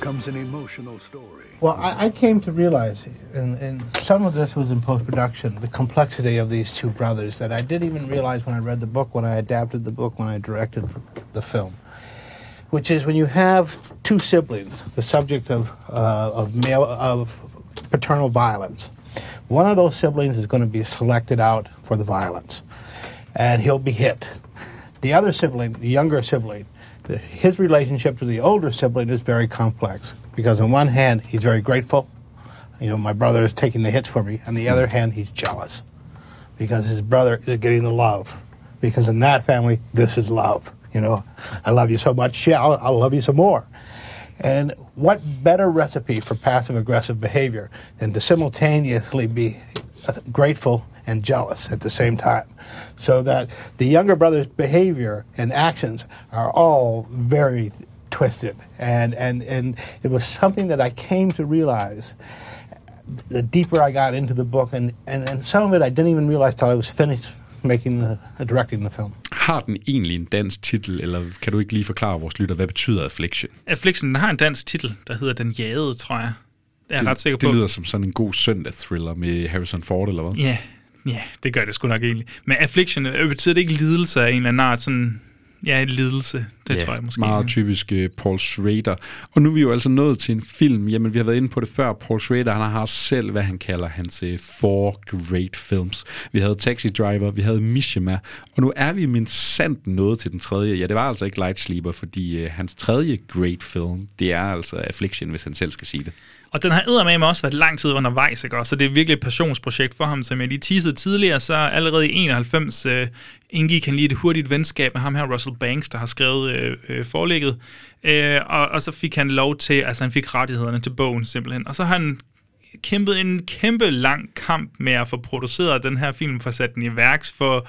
Comes an emotional story. Well, I, I came to realize, and, and some of this was in post production, the complexity of these two brothers that I didn't even realize when I read the book, when I adapted the book, when I directed the film. Which is when you have two siblings, the subject of, uh, of male of paternal violence. One of those siblings is going to be selected out for the violence, and he'll be hit. The other sibling, the younger sibling, the, his relationship to the older sibling is very complex because on one hand he's very grateful, you know, my brother is taking the hits for me. On the other mm. hand, he's jealous because his brother is getting the love. Because in that family, this is love. You know, I love you so much, yeah, I'll, I'll love you some more. And what better recipe for passive aggressive behavior than to simultaneously be grateful and jealous at the same time? So that the younger brother's behavior and actions are all very twisted. And, and, and it was something that I came to realize the deeper I got into the book, and, and, and some of it I didn't even realize till I was finished making the, directing the film. Har den egentlig en dansk titel, eller kan du ikke lige forklare vores lytter, hvad betyder Affliction? Affliction den har en dansk titel, der hedder Den Jagede, tror jeg. Det er jeg det, ret sikker det på. lyder som sådan en god søndag-thriller med Harrison Ford, eller hvad? Ja, ja, det gør det sgu nok egentlig. Men affliction, øh, betyder det ikke lidelse af en eller anden art? Sådan, ja, lidelse. Det ja, tror jeg måske. meget typisk uh, Paul Schrader. Og nu er vi jo altså nået til en film, jamen vi har været inde på det før, Paul Schrader, han har selv, hvad han kalder hans uh, four great films. Vi havde Taxi Driver, vi havde Mishima, og nu er vi min sandt nået til den tredje. Ja, det var altså ikke Light Sleeper, fordi uh, hans tredje great film, det er altså Affliction, hvis han selv skal sige det. Og den har eddermame også været lang tid undervejs, ikke? Så det er virkelig et passionsprojekt for ham, som jeg lige teasede tidligere, så allerede i 91 øh, indgik han lige et hurtigt venskab med ham her, Russell Banks, der har skrevet øh, øh, forlægget. Øh, og, og så fik han lov til, altså han fik rettighederne til bogen simpelthen. Og så har han kæmpet en kæmpe lang kamp med at få produceret den her film, for sat den i værks, for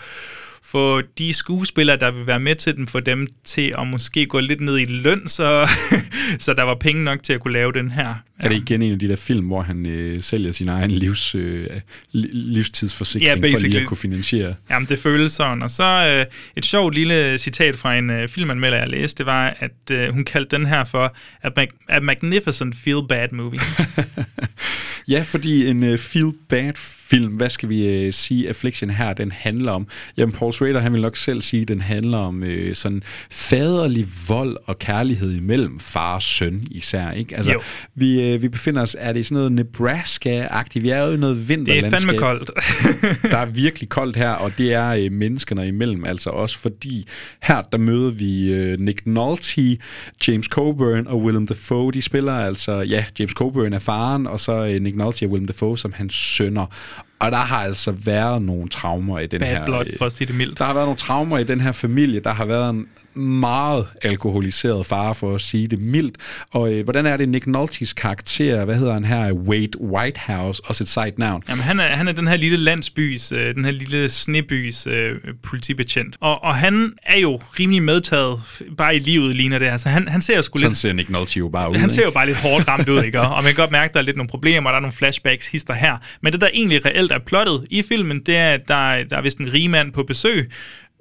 få de skuespillere, der vil være med til den, for dem til at måske gå lidt ned i løn, så, så der var penge nok til at kunne lave den her. Er det igen en af de der film, hvor han øh, sælger sin egen livs, øh, livstidsforsikring Ja, for lige at kunne finansiere? Jamen, det føles sådan. Og så øh, et sjovt lille citat fra en øh, filmanmelder, jeg læste, det var, at øh, hun kaldte den her for a, mag- a magnificent feel-bad movie. ja, fordi en uh, feel-bad film, hvad skal vi uh, sige, Affliction her, den handler om? Jamen, Paul Schrader, han vil nok selv sige, at den handler om uh, sådan faderlig vold og kærlighed imellem far og søn især, ikke? Altså, Jo. vi, uh, vi befinder os, er det sådan noget Nebraska-agtigt? Vi er jo i noget vinterlandskab. fandme koldt. der er virkelig koldt her, og det er uh, menneskerne imellem, altså også fordi her, der møder vi uh, Nick Nolte, James Coburn og Willem Dafoe, de spiller altså, ja, James Coburn er faren, og så uh, Nick Nolte og Willem Dafoe som hans sønner. Og der har altså været nogle traumer i den Bad her... blood, øh, for at sige det mildt. Der har været nogle traumer i den her familie. Der har været en meget alkoholiseret far, for at sige det mildt. Og øh, hvordan er det Nick Noltes karakter? Hvad hedder han her? Wade Whitehouse. Også et sejt navn. Jamen, han er, han er den her lille landsbys, øh, den her lille snebys øh, politibetjent. Og, og han er jo rimelig medtaget, bare i livet ligner det. Altså, han, han ser jo sgu Sådan lidt... ser Nick Nolte jo bare ud. Han ser ikke? jo bare lidt hårdt ramt ud, ikke? Og man kan godt mærke, at der er lidt nogle problemer, der er nogle flashbacks, hister her. Men det, der egentlig reelt er plottet i filmen, det er, at der, er- der er vist en rigmand på besøg,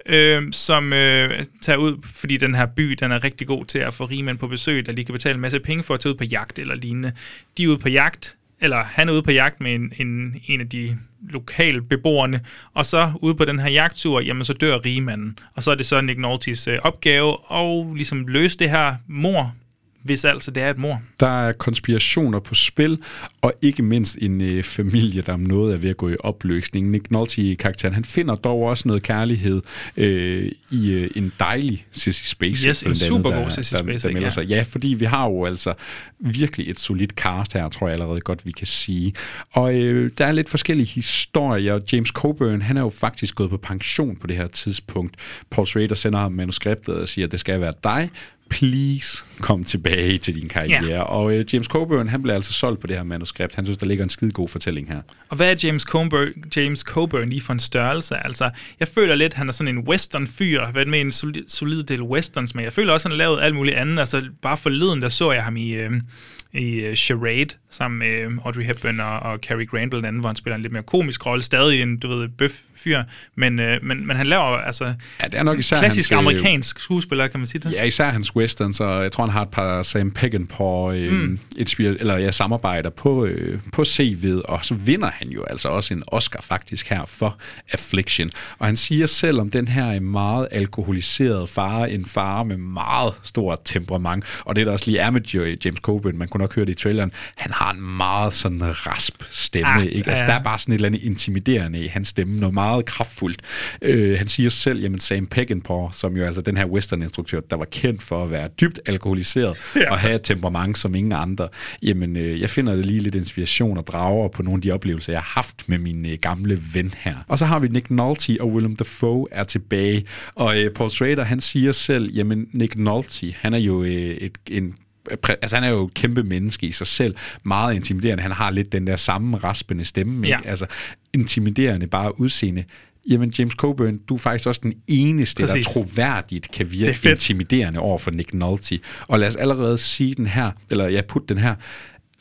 øh, som øh, tager ud, fordi den her by, den er rigtig god til at få rigmænd på besøg, der lige kan betale en masse penge for at tage ud på jagt eller lignende. De er ude på jagt, eller han er ude på jagt med en, en, en af de lokale beboerne, og så ude på den her jagttur, jamen så dør rigmanden. Og så er det så Nick Noltes øh, opgave at ligesom løse det her mor, hvis altså det er et mor. Der er konspirationer på spil, og ikke mindst en øh, familie, der om noget er ved at gå i opløsning. Nick Nolte-karakteren, han finder dog også noget kærlighed øh, i øh, en dejlig Sissy Spacek. Yes, en supergod der- Sissy Spacek, ja. sig. Ja, fordi vi har jo altså virkelig et solidt cast her, tror jeg allerede godt, vi kan sige. Og øh, der er lidt forskellige historier. James Coburn, han er jo faktisk gået på pension på det her tidspunkt. Paul Schrader sender ham manuskriptet og siger, at det skal være dig. Please, kom tilbage til din karriere. Ja. Og øh, James Coburn, han blev altså solgt på det her manuskript. Han synes, der ligger en skide god fortælling her. Og hvad er James Coburn, James Coburn lige for en størrelse? Altså, jeg føler lidt, han er sådan en western-fyr, hvad med en solid, solid del westerns, men jeg føler også, han har lavet alt muligt andet. Altså, bare forleden, der så jeg ham i, øh, i øh, Charade, sammen med øh, Audrey Hepburn og, og Cary Grant blandt andet, hvor han spiller en lidt mere komisk rolle, stadig en, du ved, bøf-fyr, men, øh, men, men han laver altså ja, det er nok især klassisk hans, amerikansk skuespiller, kan man sige det? Ja, især hans westerns, og jeg tror, han har et par Sam Peckinpah øh, Mm. mm. inspir- eller, ja, samarbejder på, øh, på CV'et, og så vinder han jo altså også en Oscar faktisk her for Affliction. Og han siger selv om den her meget alkoholiseret far, en far med meget stort temperament, og det der også lige er med James Coburn, man kunne nok høre det i traileren, han har en meget sådan rasp stemme, Ah, ikke? Altså, ja. der er bare sådan et eller andet intimiderende i hans stemme, noget meget kraftfuldt. Øh, han siger selv, jamen Sam Peckinpah, som jo altså den her western-instruktør, der var kendt for at være dybt alkoholiseret Ja. og have et temperament som ingen andre, jamen øh, jeg finder det lige lidt inspiration og drager på nogle af de oplevelser, jeg har haft med min øh, gamle ven her. Og så har vi Nick Nolte og Willem Dafoe er tilbage, og øh, Paul Schrader, han siger selv, jamen Nick Nolte, han er jo øh, et, en altså han er jo et kæmpe menneske i sig selv, meget intimiderende. Han har lidt den der samme raspende stemme, ikke? Ja. Altså intimiderende bare udseende. Jamen James Coburn, du er faktisk også den eneste, Præcis. der troværdigt kan virke intimiderende over for Nick Nolte. Og lad os allerede sige den her, eller ja, putte den her,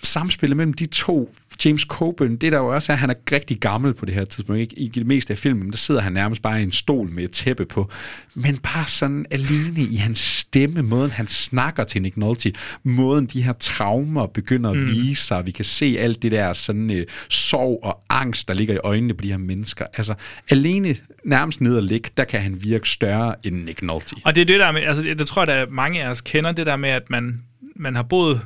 samspillet mellem de to James Coburn, det der jo også er, han er rigtig gammel på det her tidspunkt. Ikke? I det meste af filmen, der sidder han nærmest bare i en stol med et tæppe på. Men bare sådan alene i hans stemme, måden han snakker til Nick Nolte, måden de her traumer begynder at Mm. vise sig, vi kan se alt det der sådan øh, sorg og angst, der ligger i øjnene på de her mennesker. Altså, alene nærmest ned og ligge, der kan han virke større end Nick Nolte. Og det er det der med, altså det tror jeg, at mange af os kender, det der med, at man, man har boet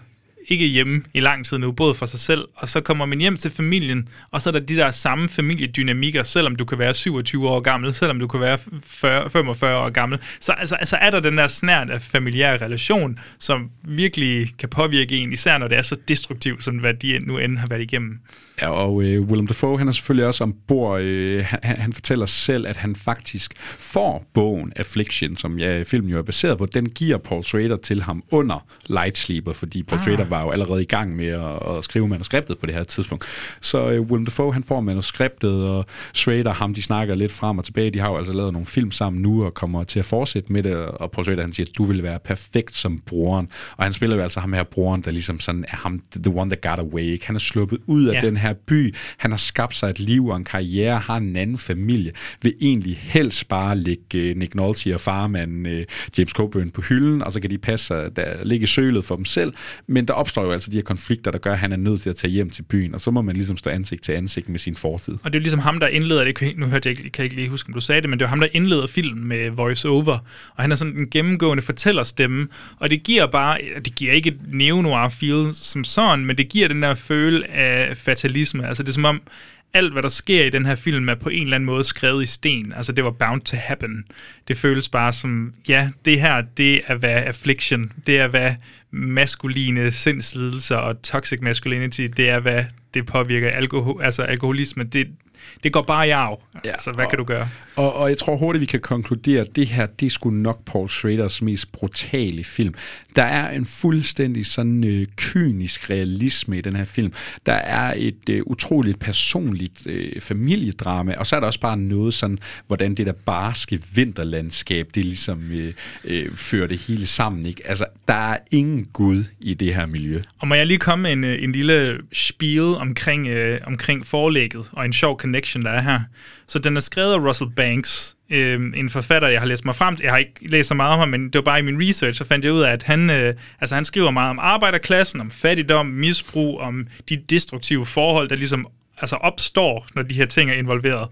ikke hjemme i lang tid nu, både for sig selv, og så kommer man hjem til familien, og så er der de der samme familiedynamikker, selvom du kan være 27 år gammel, selvom du kan være 40, 45 år gammel, så altså, altså er der den der snært af familiær relation, som virkelig kan påvirke en, især når det er så destruktivt, som hvad de nu end har været igennem. Ja, og øh, Willem Dafoe, han er selvfølgelig også ombord. Øh, han, han fortæller selv, at han faktisk får bogen Affliction, som ja, filmen jo er baseret på, den giver Paul Schrader til ham under Light Sleeper, fordi Paul Ah. Schrader var jo allerede i gang med at, at skrive manuskriptet på det her tidspunkt. Så øh, Willem Dafoe, han får manuskriptet, og Schrader ham, de snakker lidt frem og tilbage. De har jo altså lavet nogle film sammen nu, og kommer til at fortsætte med det, og Paul Schrader, han siger, at du vil være perfekt som broren. Og han spiller jo altså ham her broren, der ligesom sådan er ham, the one that got away. Ikke? Han er sluppet ud af Ja. den her by. Han har skabt sig et liv og en karriere, har en anden familie, vil egentlig helst bare lægge øh, Nick Nolte og farmanden øh, James Coburn på hylden, og så kan de passe sig, der ligge i sølet for dem selv. Men der opstår jo altså de her konflikter, der gør, at han er nødt til at tage hjem til byen, og så må man ligesom stå ansigt til ansigt med sin fortid. Og det er jo ligesom ham, der indleder det. Nu hørte jeg ikke, kan jeg ikke lige huske, om du sagde det, men det er jo ham, der indleder filmen med voice-over. Og han er sådan en gennemgående fortællerstemme. Og det giver bare, det giver ikke et neo-noir feel som sådan, men det giver den der føle af fatalisme. Altså det er som om, alt hvad der sker i den her film er på en eller anden måde skrevet i sten. Altså det var bound to happen. Det føles bare som, ja, det her, det er hvad affliction, det er hvad maskuline sindslidelser og toxic masculinity, det er hvad det påvirker alkohol, altså alkoholisme, det, det går bare i arv. Ja, altså, hvad og- kan du gøre? Og, og jeg tror hurtigt, vi kan konkludere, at det her, det sgu nok Paul Schraders mest brutale film. Der er en fuldstændig sådan øh, kynisk realisme i den her film. Der er et øh, utroligt personligt øh, familiedrama, og så er der også bare noget sådan, hvordan det der barske vinterlandskab, det ligesom øh, øh, fører det hele sammen. Ikke? Altså, der er ingen Gud i det her miljø. Og må jeg lige komme med en, øh, en lille spiel omkring, øh, omkring forlægget, og en sjov connection, der er her. Så den er skrevet af Russell Banks, øh, en forfatter, jeg har læst mig frem til. Jeg har ikke læst så meget om ham, men det var bare i min research, så fandt jeg ud af, at han, øh, altså han skriver meget om arbejderklassen, om fattigdom, misbrug, om de destruktive forhold, der ligesom altså opstår, når de her ting er involveret.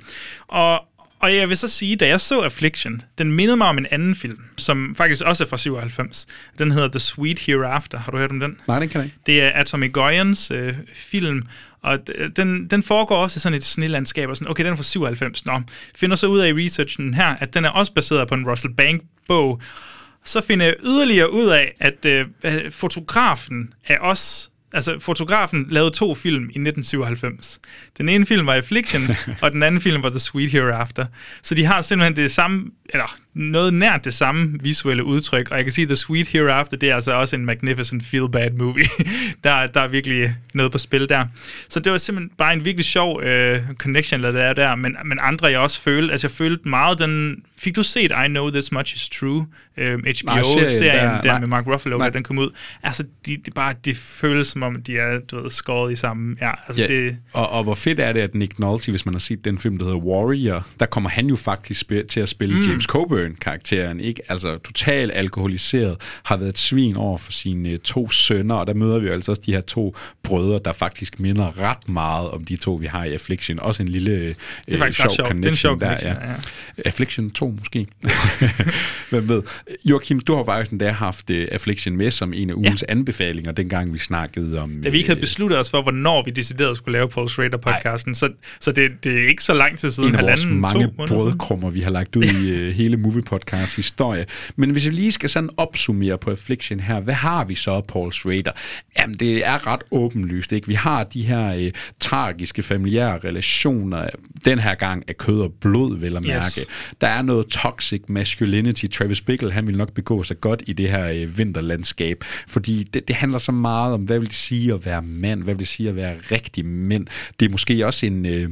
Og, og jeg vil så sige, da jeg så Affliction, den mindede mig om en anden film, som faktisk også er fra 97. Den hedder The Sweet Hereafter. Har du hørt om den? Nej, den kan jeg ikke. Det er Atomic Goyans øh, film, og den, den foregår også i sådan et snelandskab, og sådan, okay, den er fra 97, nå. Finder så ud af i researchen her, at den er også baseret på en Russell Bank-bog. Så finder jeg yderligere ud af, at øh, øh, fotografen er også Altså, fotografen lavede to film i 1997. Den ene film var Affliction, og den anden film var The Sweet Hereafter. Så de har simpelthen det samme, eller noget nært det samme visuelle udtryk, og jeg kan sige, at The Sweet Hereafter, det er altså også en magnificent feel-bad movie. der, der er virkelig noget på spil der. Så det var simpelthen bare en virkelig sjov øh, connection, der er der, men, men andre jeg også følte, altså jeg følte meget den, fik du set I Know This Much Is True, øh, HBO-serien serien der, der- der med Mark Ruffalo, Nej. da den kom ud. Altså, de, de bare, det føles som om, de er, du ved, skåret i sammen. Ja, altså Ja, det, og, og hvor fedt er det, at Nick Nolte, hvis man har set den film, der hedder Warrior, der kommer han jo faktisk til at spille Mm. James Coburn-karakteren, ikke? Altså totalt alkoholiseret, har været et svin over for sine to sønner, og der møder vi jo altså også de her to brødre, der faktisk minder ret meget om de to, vi har i Affliction. Også en lille øh, Det er faktisk sjov, sjovt. Det er en sjov der, connection, ja. Affliction 2 måske. Hvem ved. Joachim, du har faktisk endda haft uh, Affliction med som en af ugens ja. anbefalinger, dengang vi snakkede om... da vi ikke havde øh, besluttet os for, hvornår vi decideret skulle lave Paul Schrader-podcasten, så, så det, det er ikke så lang tid siden, en af vores mange brødkrummer, vi har lagt ud i uh, hele Movie Podcast historie. Men hvis vi lige skal sådan opsummere på Affliction her, hvad har vi så af Paul Schrader? Jamen, det er ret åbenlyst, ikke? Vi har de her uh, tragiske familiære relationer, den her gang af kød og blod, vil at mærke. Yes. Der er noget toxic masculinity. Travis Bickle, han vil nok begå sig godt i det her øh, vinterlandskab, fordi det, det handler så meget om, hvad vil det sige at være mand, hvad vil det sige at være rigtig mænd. Det er måske også en... Øh,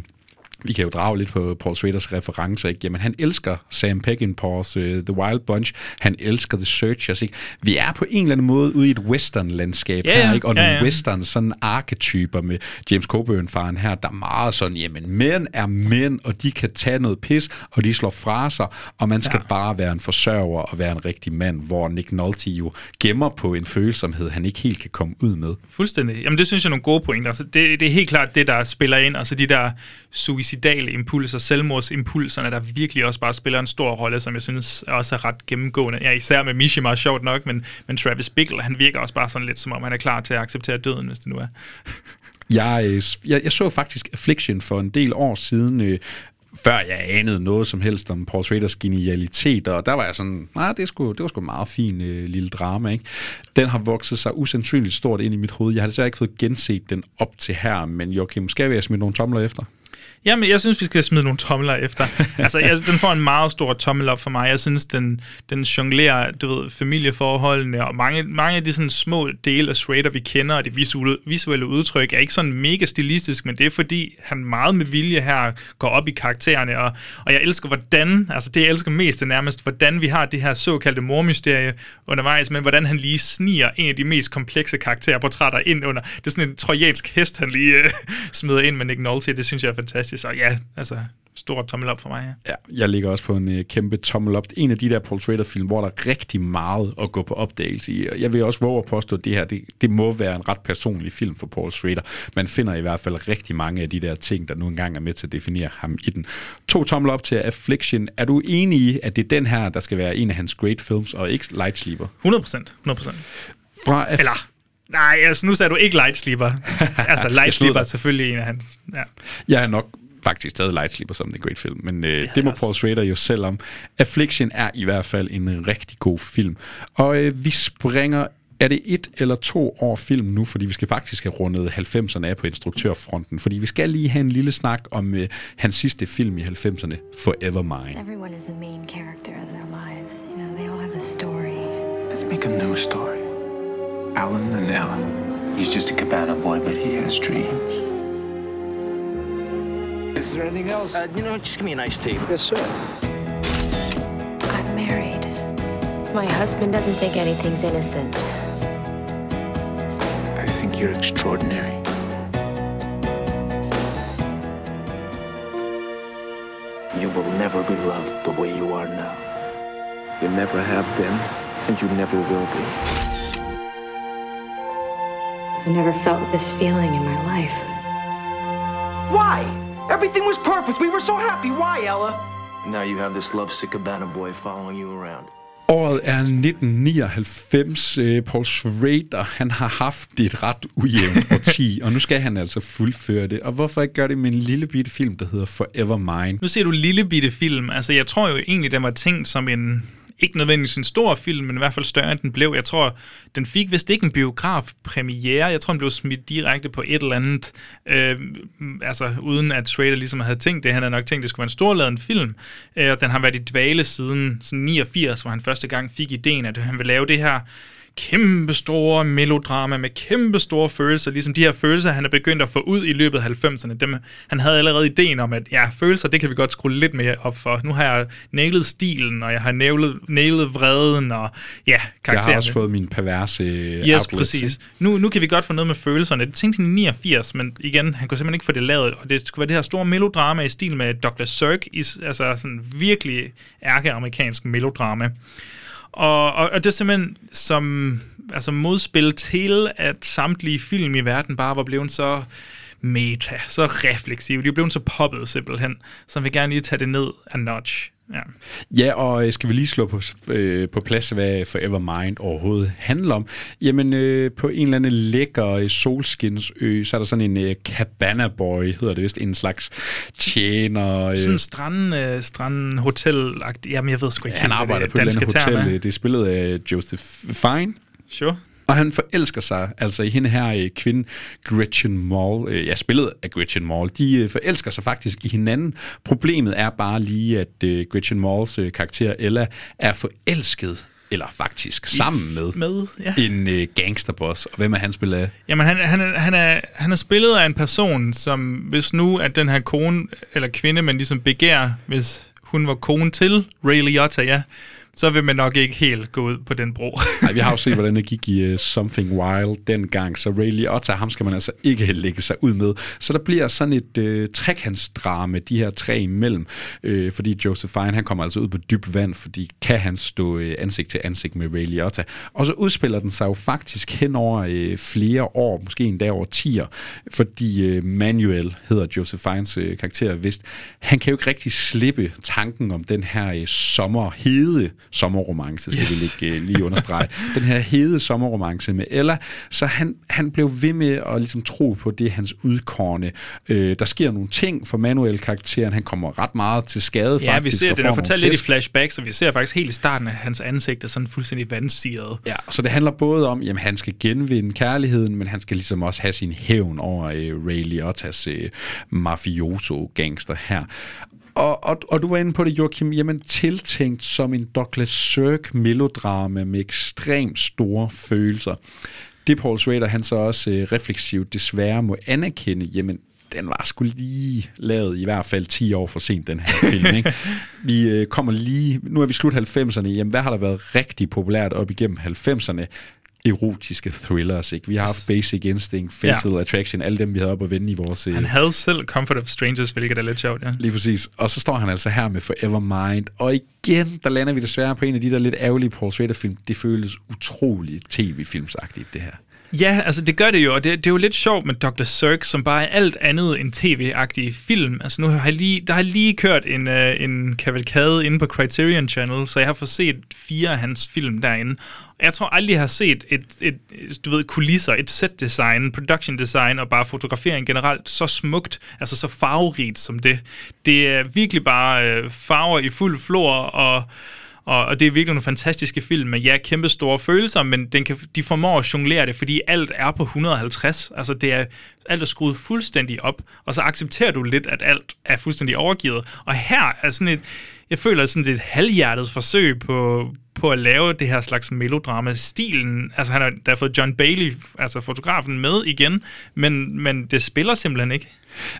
vi kan jo drage lidt på Paul Schraders referencer, ikke? Jamen, han elsker Sam Peckinpah's uh, The Wild Bunch, han elsker The Searchers, ikke? Vi er på en eller anden måde ude i et western-landskab Ja, her, ikke? Og Ja, nogle ja. western sådan arketyper med James Coburn-faren her, der er meget sådan, jamen, mænd er mænd, og de kan tage noget pis, og de slår fra sig, og man skal ja. bare være en forsørger og være en rigtig mand, hvor Nick Nolte jo gemmer på en følsomhed, han ikke helt kan komme ud med. Fuldstændig. Jamen, det synes jeg er nogle gode pointer. Altså, det, det er helt klart det, der spiller ind. Altså de der suicidale impulser, selvmordsimpulserne, der virkelig også bare spiller en stor rolle, som jeg synes også er ret gennemgående. Ja, især med Mishima, sjovt nok, men, men Travis Bickle, han virker også bare sådan lidt, som om han er klar til at acceptere døden, hvis det nu er. Jeg, øh, jeg, jeg så faktisk Affliction for en del år siden, øh, før jeg anede noget som helst om Paul Schraders genialitet, og der var jeg sådan, nej, det, skulle, sgu, det var sgu en meget fin øh, lille drama, ikke? Den har vokset sig usandsynligt stort ind i mit hoved. Jeg har desværre ikke fået genset den op til her, men jo, okay, måske vil jeg smide nogle tomler efter? Jamen, jeg synes, vi skal smide nogle tomler efter. altså, jeg, den får en meget stor tommel op for mig. Jeg synes, den, den jonglerer, du ved, familieforholdene, og mange, mange af de sådan små dele af Schrader, vi kender, og det visuelle, visuelle udtryk, er ikke sådan mega stilistisk, men det er fordi, han meget med vilje her går op i karaktererne, og, og jeg elsker, hvordan, altså det, jeg elsker mest, er nærmest, hvordan vi har det her såkaldte mormysterie undervejs, men hvordan han lige sniger en af de mest komplekse karakterportrætter ind under. Det er sådan en trojansk hest, han lige øh, smider ind med Nick Nolte. Det synes jeg er fantastisk. Og ja, altså, stor tommel op for mig. Ja. Ja, jeg ligger også på en øh, kæmpe tommel op. En af de der Paul Schrader-film, hvor der er rigtig meget at gå på opdagelse i. Og Jeg vil også våge at påstå, at det her det, det må være en ret personlig film for Paul Schrader. Man finder i hvert fald rigtig mange af de der ting, der nu engang er med til at definere ham i den. To tommel op til Affliction. Er du enig i, at det er den her, der skal være en af hans great films, og ikke Light Sleeper? 100 procent. 100 procent. Fra Aff- Eller, nej, altså nu sagde du ikke Light Sleeper. altså, Light Sleeper er selvfølgelig en af hans. Ja. Jeg er nok faktisk taget Light Sleeper som en great film, men øh, det må Paul Schrader jo selv om. Affliction er i hvert fald en rigtig god film. Og øh, vi springer er det et eller to år film nu, fordi vi skal faktisk have rundet 90'erne af på instruktørfronten, fordi vi skal lige have en lille snak om øh, hans sidste film i 90'erne, Forever Mine. Everyone is the main character of their lives. You know, they all have a story. Let's make a new story. Alan and Ella. He's just a cabana boy, but he has dreams. Is there anything else? Uh, you know, just give me an iced tea. Yes, sir. I'm married. My husband doesn't think anything's innocent. I think you're extraordinary. You will never be loved the way you are now. You never have been, and you never will be. I never felt this feeling in my life. Why? Everything was perfect. We were so happy. Why, Ella? Now you have this lovesick cabana boy following you around. Året er 1999. Øh, Paul Schrader, han har haft et ret ujævnt årti, og nu skal han altså fuldføre det. Og hvorfor ikke gøre det med en lille bitte film, der hedder Forever Mine? Nu ser du lille bitte film. Altså, jeg tror jo egentlig, den var tænkt som en ikke nødvendigvis en stor film, men i hvert fald større, end den blev. Jeg tror, den fik vist ikke en biografpremiere. Jeg tror, den blev smidt direkte på et eller andet, øh, altså uden at Schrader ligesom havde tænkt det. Han havde nok tænkt, at det skulle være en storladen film. Øh, og den har været i dvale siden sådan 89, hvor han første gang fik ideen, at han ville lave det her kæmpe store melodrama med kæmpe store følelser, ligesom de her følelser, han er begyndt at få ud i løbet af 90'erne. Dem, han havde allerede ideen om, at ja, følelser, det kan vi godt skrue lidt mere op for. Nu har jeg nailet stilen, og jeg har nailet, nailet vreden, og ja, karaktererne. Jeg har også fået min perverse Yes, outlets, præcis. Nu, nu kan vi godt få noget med følelserne. Det tænkte han i 89, men igen, han kunne simpelthen ikke få det lavet. Og det skulle være det her store melodrama i stil med Douglas Sirk, altså sådan virkelig ærkeamerikansk melodrama. Og, og, og det er simpelthen som altså modspil til, at samtlige film i verden bare var blevet så meta, så refleksive. De er blevet så poppet simpelthen, så vi gerne lige tage det ned af notch. Ja. Ja, og øh, skal vi lige slå på, øh, på plads, hvad Forever Mind overhovedet handler om? Jamen, øh, på en eller anden lækker øh, solskinsø, så er der sådan en øh, cabana boy, hedder det vist, en slags tjener. Øh, Sådan en strand, øh, strand hotel Jamen, jeg ved sgu ikke. han helt, hvad arbejder det på et eller andet term hotel. øh, Det er spillet af Joseph Fine. Sure. Og han forelsker sig altså i hende her øh, kvinde, Gretchen Mall. Øh, ja, spillet af Gretchen Mall. De øh, forelsker sig faktisk i hinanden. Problemet er bare lige, at øh, Gretchen Malls øh, karakter Ella er forelsket eller faktisk sammen med, med ja. en øh, gangsterboss. Og hvem er han spillet af? Jamen, han, han, er- han, er, han er spillet af en person, som hvis nu, at den her kone, eller kvinde, man ligesom begær, hvis hun var kone til Ray Liotta, ja, så vil man nok ikke helt gå ud på den bro. Nej, vi har jo set, hvordan det gik i uh, Something Wild dengang, så Ray Liotta, ham skal man altså ikke lægge sig ud med. Så der bliver sådan et uh, trekantsdrama, de her tre imellem, uh, fordi Joseph Fine, han kommer altså ud på dybt vand, fordi kan han stå uh, ansigt til ansigt med Ray Liotta. Og så udspiller den sig jo faktisk hen over uh, flere år, måske endda over tier, fordi uh, Manuel hedder Joseph Fines uh, karakter vist. Han kan jo ikke rigtig slippe tanken om den her uh, sommerhede, sommerromance, skal yes. vi lige, uh, lige understrege. Den her hede sommerromance med Ella, så han, han blev ved med at ligesom tro på det, hans udkårne. Øh, der sker nogle ting for Manuel-karakteren. Han kommer ret meget til skade, ja, faktisk. vi ser det, fortalt lidt i flashbacks, og vi ser faktisk helt i starten, at hans ansigt er sådan fuldstændig vandsiret. Ja, så det handler både om, at han skal genvinde kærligheden, men han skal ligesom også have sin hævn over øh, Ray Liottas øh, mafioso-gangster her. Og, og, og du var inde på det, Joachim, jamen tiltænkt som en Douglas Sirk-melodrama med ekstremt store følelser. Det Paul Schrader, han så også øh, refleksivt desværre må anerkende, jamen den var sgu lige lavet i hvert fald 10 år for sent, den her film. Ikke? Vi øh, kommer lige, nu er vi slut 90'erne, jamen hvad har der været rigtig populært op igennem 90'erne? Erotiske thrillers, ikke? Vi har haft Basic Instinct, Fatal ja. Attraction, alle dem, vi havde op at vende i vores... øh, Han havde selv Comfort of Strangers, hvilket er lidt sjovt, ja. Lige præcis. Og så står han altså her med Forevermind. Og igen, der lander vi desværre på en af de der lidt ærgerlige Paul Schrader-film. Det føles utroligt tv-filmsagtigt, det her. Ja, altså det gør det jo, og det, det er jo lidt sjovt med Dr. Sirk, som bare er alt andet end tv-agtige film. Altså nu har jeg lige, der har jeg lige kørt en, uh, en kavalkade inde på Criterion Channel, så jeg har fået set fire af hans film derinde. Jeg tror aldrig, jeg har set et, et, du ved, kulisser, et set design, production design og bare fotografering generelt så smukt, altså så farverigt som det. Det er virkelig bare øh, farver i fuld flor, og og, og det er virkelig nogle fantastiske film med ja, kæmpe store følelser, men den kan, de formår at jonglere det, fordi alt er på 150. Altså det er, alt er skruet fuldstændig op, og så accepterer du lidt, at alt er fuldstændig overgivet. Og her er sådan et, jeg føler sådan det er et halvhjertet forsøg på, på at lave det her slags melodrama. Stilen, altså han har, der har fået John Bailey, altså fotografen, med igen, men, men det spiller simpelthen ikke.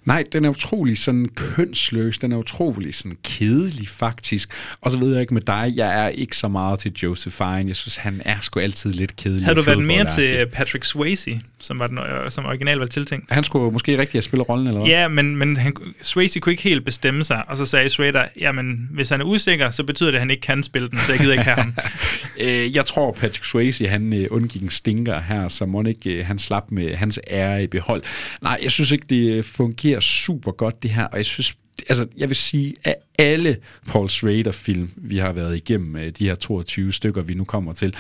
Nej, den er utrolig sådan kønsløs, den er utrolig sådan kedelig faktisk. Og så ved jeg ikke med dig, jeg er ikke så meget til Joseph Fine. Jeg synes, han er sgu altid lidt kedelig. Havde du været mere til Patrick Swayze, som, var den, øh, som originalt var tiltænkt? Han skulle måske rigtig have spillet rollen, eller hvad? Ja, men, men han, Swayze kunne ikke helt bestemme sig, og så sagde Schrader, jamen, hvis han er usikker, så betyder det, at han ikke kan spille den, så jeg gider ikke have ham. Øh, jeg tror, Patrick Swayze, han øh, undgik en stinker her, så må ikke øh, han slap med hans ære i behold. Nej, jeg synes ikke, det øh, fungerer super godt, det her, og jeg synes, altså, jeg vil sige, at alle Paul Schrader-film, vi har været igennem, øh, de her 22 stykker, vi nu kommer til,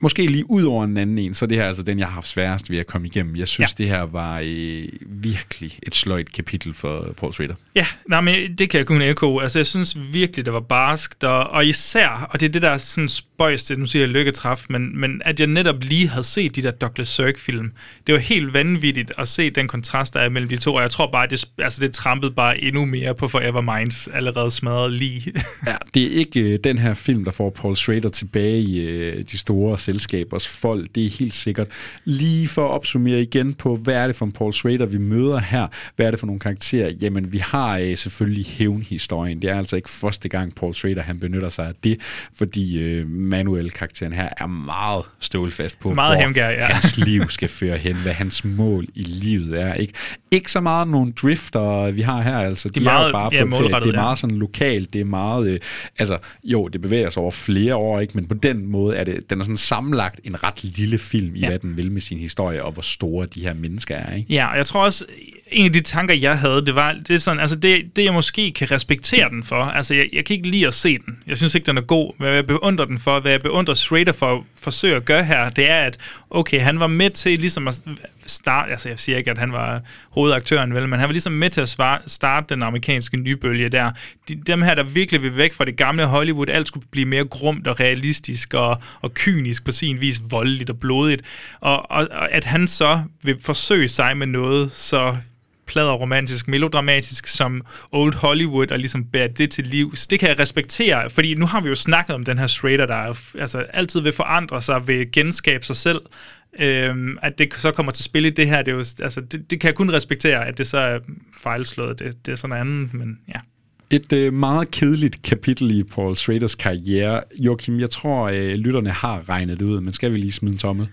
måske lige ud over en anden en, så det her er altså den, jeg har haft sværest ved at komme igennem. Jeg synes, ja. det her var øh, virkelig et sløjt kapitel for Paul Schrader. Ja, nej, men det kan jeg kun ekko. Altså, jeg synes virkelig, det var barskt, og, og især, og det er det der sådan spøjs, det nu siger jeg lykketræf, men, men at jeg netop lige havde set de der Douglas Sirk-film. Det var helt vanvittigt at se den kontrast, der er mellem de to, og jeg tror bare, det, altså, det trampede bare endnu mere på Foreverminds allerede smadret lige. ja, det er ikke øh, den her film, der får Paul Schrader tilbage i øh, de store selskabers fold. Det er helt sikkert. Lige for at opsummere igen på, hvad er det for en Paul Schrader, vi møder her? Hvad er det for nogle karakterer? Jamen, vi har øh, selvfølgelig hævnhistorien. Det er altså ikke første gang, Paul Schrader han benytter sig af det, fordi øh, Manuel-karakteren her er meget stålfast på, Meget hvor hævngær, ja. hans liv skal føre hen, hvad hans mål i livet er. Ikke, ikke så meget nogle drifter, vi har her. Altså, de, De er er, meget, jo bare ja, på Det er ja. meget sådan lokalt, det er meget, øh, altså jo, det bevæger sig over flere år, ikke, men på den måde er det, den er sådan sammenlagt en ret lille film i, Ja. hvad den vil med sin historie, og hvor store de her mennesker er, ikke? Ja, og jeg tror også, en af de tanker, jeg havde, det var, det er sådan, altså det, det jeg måske kan respektere den for, altså jeg, jeg kan ikke lide at se den. Jeg synes ikke, den er god. Hvad jeg beundrer den for, hvad jeg beundrer Schrader for at forsøge at gøre her, det er, at okay, han var med til ligesom at start, altså jeg siger ikke, at han var hovedaktøren, vel, men han var ligesom med til at svare, starte den amerikanske nybølge der. De, dem her, der virkelig vil væk fra det gamle Hollywood, alt skulle blive mere grumt og realistisk og, og kynisk på sin vis, voldeligt og blodigt. Og, og, og at han så vil forsøge sig med noget så plader romantisk, melodramatisk som Old Hollywood, og ligesom bære det til liv. Så det kan jeg respektere, fordi nu har vi jo snakket om den her Schrader, der er, altså, altid vil forandre sig, vil genskabe sig selv. Øhm, at det så kommer til spil i det her, det, er jo, altså, det, det kan jeg kun respektere, at det så er fejlslået. Det, det er sådan andet, men ja. Et øh, meget kedeligt kapitel i Paul Schraders karriere. Joachim, jeg tror, øh, lytterne har regnet det ud, men skal vi lige smide en tommel?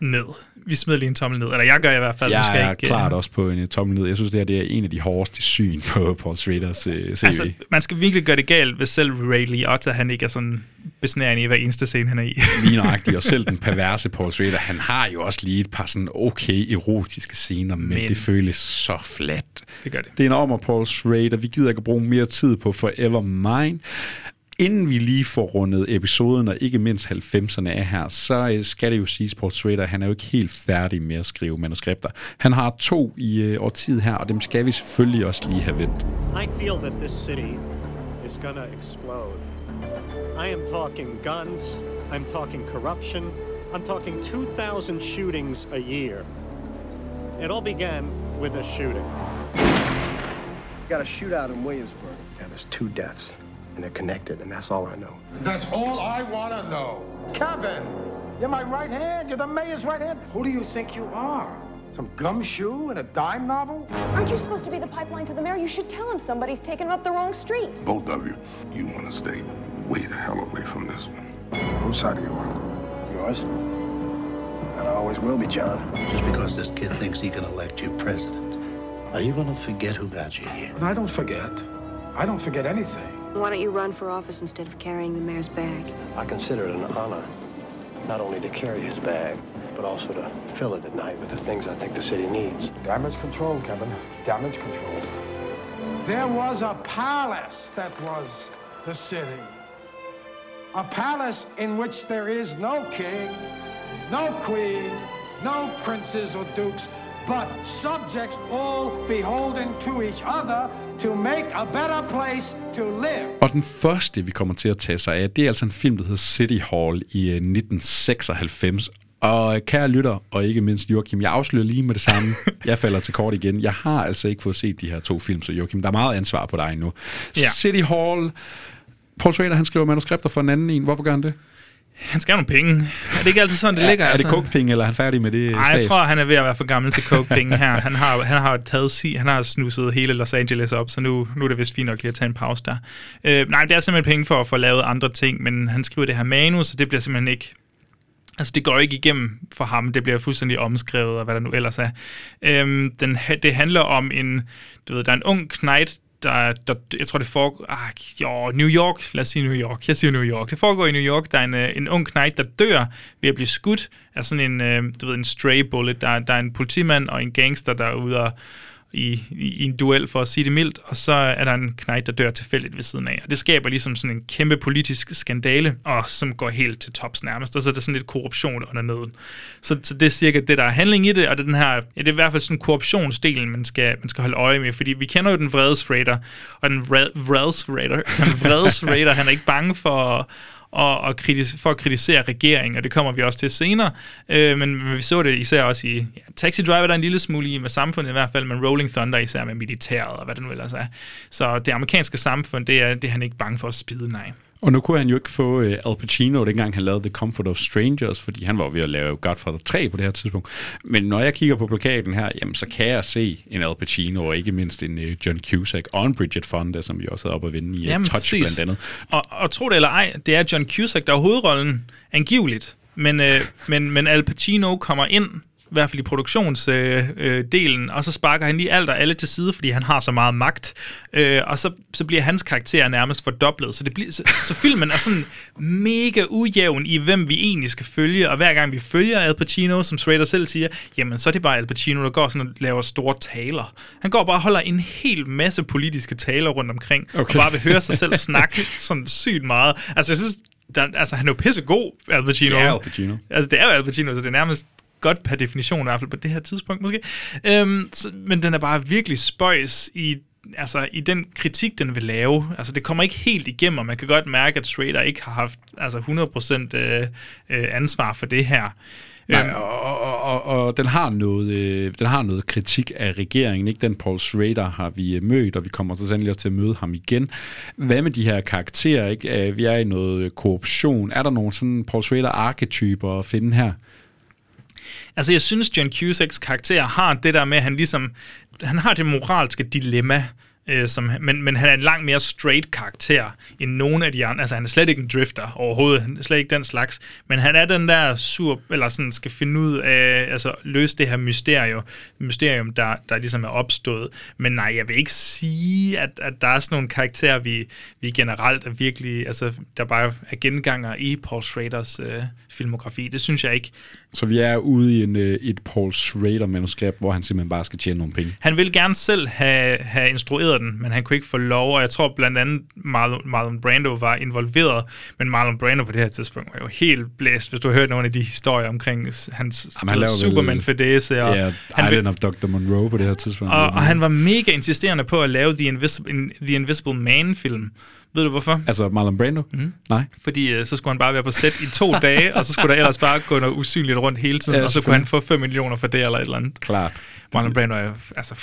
Ned. Vi smider lige en tommel ned, eller jeg gør i hvert fald. nu skal Jeg er ikke, klart øh, også på en øh, tommel ned. Jeg synes, det her det er en af de hårdeste syn på Paul Schraders øh, CV. Altså, man skal virkelig gøre det galt, hvis selv Ray Liotta, han ikke er sådan besnærende i hver eneste scene, han er i. lige nøjagtigt, og selv den perverse Paul Schrader, han har jo også lige et par sådan okay erotiske scener, men, men det føles så flat. Det gør det. Det er en om og Paul Schrader. Vi gider ikke bruge mere tid på Forever Mine. Inden vi lige får rundet episoden, og ikke mindst 90'erne af her, så øh, skal det jo siges, Paul Schrader, han er jo ikke helt færdig med at skrive manuskripter. Han har to i øh, årtid her, og dem skal vi selvfølgelig også lige have vendt. I feel that this city is gonna explode. I am talking guns, I'm talking corruption, I'm talking 2,000 shootings a year. It all began with a shooting. Got a shootout in Williamsburg. Yeah, there's two deaths, and they're connected, and that's all I know. That's all I want to know. Kevin, you're my right hand. You're the mayor's right hand. Who do you think you are? Some gumshoe in a dime novel? Aren't you supposed to be the pipeline to the mayor? You should tell him somebody's taken him up the wrong street. Both of you, you want to stay way the hell away from this one. Whose side are you on? Yours? And I always will be, John. Just because this kid thinks he can elect you president, are you going to forget who got you here? I don't forget. I don't forget anything. Why don't you run for office instead of carrying the mayor's bag? I consider it an honor not only to carry his bag, but also to fill it at night with the things I think the city needs. Damage control, Kevin. Damage control. There was a palace that was the city. A palace in which there is no king, no queen, no princes or dukes, but subjects all beholden to each other to make a better place to live. Og den første, vi kommer til at tage sig af, det er altså en film, der hedder City Hall i øh, 1996. Og øh, kære lytter, og ikke mindst Joachim, jeg afslører lige med det samme. Jeg falder til kort igen. Jeg har altså ikke fået set de her to film, så Joachim, der er meget ansvar på dig nu. Ja. City Hall. Paul Schrader, han skriver manuskripter for en anden en. Hvorfor gør han det? Han skal have nogle penge. Er det ikke altid sådan, det er, ligger? Er det altså? coke-penge, eller er han færdig med det Nej, jeg tror, han er ved at være for gammel til coke-penge her. Han har, han har taget si, han har snuset hele Los Angeles op, så nu, nu er det vist fint nok lige at tage en pause der. Øh, nej, det er simpelthen penge for at få lavet andre ting, men han skriver det her manus, så det bliver simpelthen ikke Altså, det går ikke igennem for ham. Det bliver fuldstændig omskrevet, og hvad der nu ellers er. Øhm, den, det handler om en, du ved, der er en ung knight, der, der jeg tror, det foregår, ah, jo, New York, lad os sige New York, jeg siger New York. Det foregår i New York, der er en, øh, en ung knight, der dør ved at blive skudt af sådan en, øh, du ved, en stray bullet. Der, der er en politimand og en gangster, der er ude og, i, i, i en duel, for at sige det mildt, og så er der en knight, der dør tilfældigt ved siden af. Og det skaber ligesom sådan en kæmpe politisk skandale, og som går helt til tops nærmest, og så er der sådan lidt korruption under neden. Så, så det er cirka det, der er handling i det, og det er den her, ja, det er i hvert fald sådan korruptionsdelen, man skal, man skal holde øje med, fordi vi kender jo den vredes raider, og den vred- raider, den vredes raider, han er ikke bange for og, og kritis- for at kritisere regeringen, og det kommer vi også til senere. Øh, men, men vi så det især også i ja, Taxi Driver, der er en lille smule i med samfundet i hvert fald, men Rolling Thunder især med militæret og hvad det nu ellers er. Så det amerikanske samfund, det er, det er han ikke bange for at spide, nej. Og nu kunne han jo ikke få uh, Al Pacino, dengang han lavede The Comfort of Strangers, fordi han var ved at lave Godfather 3 på det her tidspunkt. Men når jeg kigger på plakaten her, jamen, så kan jeg se en Al Pacino, og ikke mindst en uh, John Cusack, og en Bridget Fonda, som vi også havde oppe at vinde i uh, Touch præcis. blandt andet. Og, og tro det eller ej, det er John Cusack, der er hovedrollen, angiveligt. Men, øh, men, men Al Pacino kommer ind, i hvert fald i produktionsdelen, øh, delen, og så sparker han lige alt og alle til side, fordi han har så meget magt. Øh, og så, så bliver hans karakter nærmest fordoblet. Så, det bliver, så, så filmen er sådan mega ujævn i, hvem vi egentlig skal følge. Og hver gang vi følger Al Pacino, som Schrader selv siger, jamen så er det bare Al Pacino, der går sådan og laver store taler. Han går bare og holder en hel masse politiske taler rundt omkring, okay. og bare vil høre sig selv snakke sådan sygt meget. Altså jeg synes, der, altså han er jo pissegod, Al Pacino. Det er Al Pacino. Altså det er jo Al Pacino, så det er nærmest godt per definition, i hvert fald på det her tidspunkt måske. Øhm, så, men den er bare virkelig spøjs i altså i den kritik, den vil lave, altså det kommer ikke helt igennem, og man kan godt mærke, at Schrader ikke har haft altså 100% øh, øh, ansvar for det her. Nej, Øhm, og, og, og, og den, har noget, øh, den har noget kritik af regeringen. Ikke? Den Paul Schrader har vi øh, mødt, og vi kommer så sandelig også til at møde ham igen. Hvad med de her karakterer? Ikke? Øh, vi er i noget korruption. Er der nogle sådan Paul Schrader-arketyper at finde her? Altså, jeg synes, John Cusacks karakter har det der med, at han ligesom... Han har det moralske dilemma, øh, som, men, men han er en langt mere straight karakter end nogen af de andre. Altså, han er slet ikke en drifter overhovedet. Han er slet ikke den slags. Men han er den der sur, eller sådan skal finde ud af, altså løse det her mysterium, mysterium der, der ligesom er opstået. Men nej, jeg vil ikke sige, at, at der er sådan nogle karakterer, vi, vi generelt er virkelig, altså, der bare er genganger i Paul Schraders øh, filmografi. Det synes jeg ikke. Så vi er ude i en, øh, et Paul Schrader-manuskript, hvor han simpelthen bare skal tjene nogle penge. Han vil gerne selv have, have instrueret den, men han kunne ikke få lov, og jeg tror blandt andet Marlon, Marlon Brando var involveret, men Marlon Brando på det her tidspunkt var jo helt blæst, hvis du har hørt nogle af de historier omkring hans Jamen, han Superman fedese. Og ja, han Island of Dr. Monroe på det her tidspunkt. Og, og han var mega insisterende på at lave The Invisible, The Invisible Man-film, ved du hvorfor? Altså Marlon Brando? Mm. Nej. Fordi øh, så skulle han bare være på sæt i to dage, og så skulle der ellers bare gå noget usynligt rundt hele tiden, ja, og så kunne han få 5 millioner for det eller et eller andet. Klart. Marlon Brando er altså...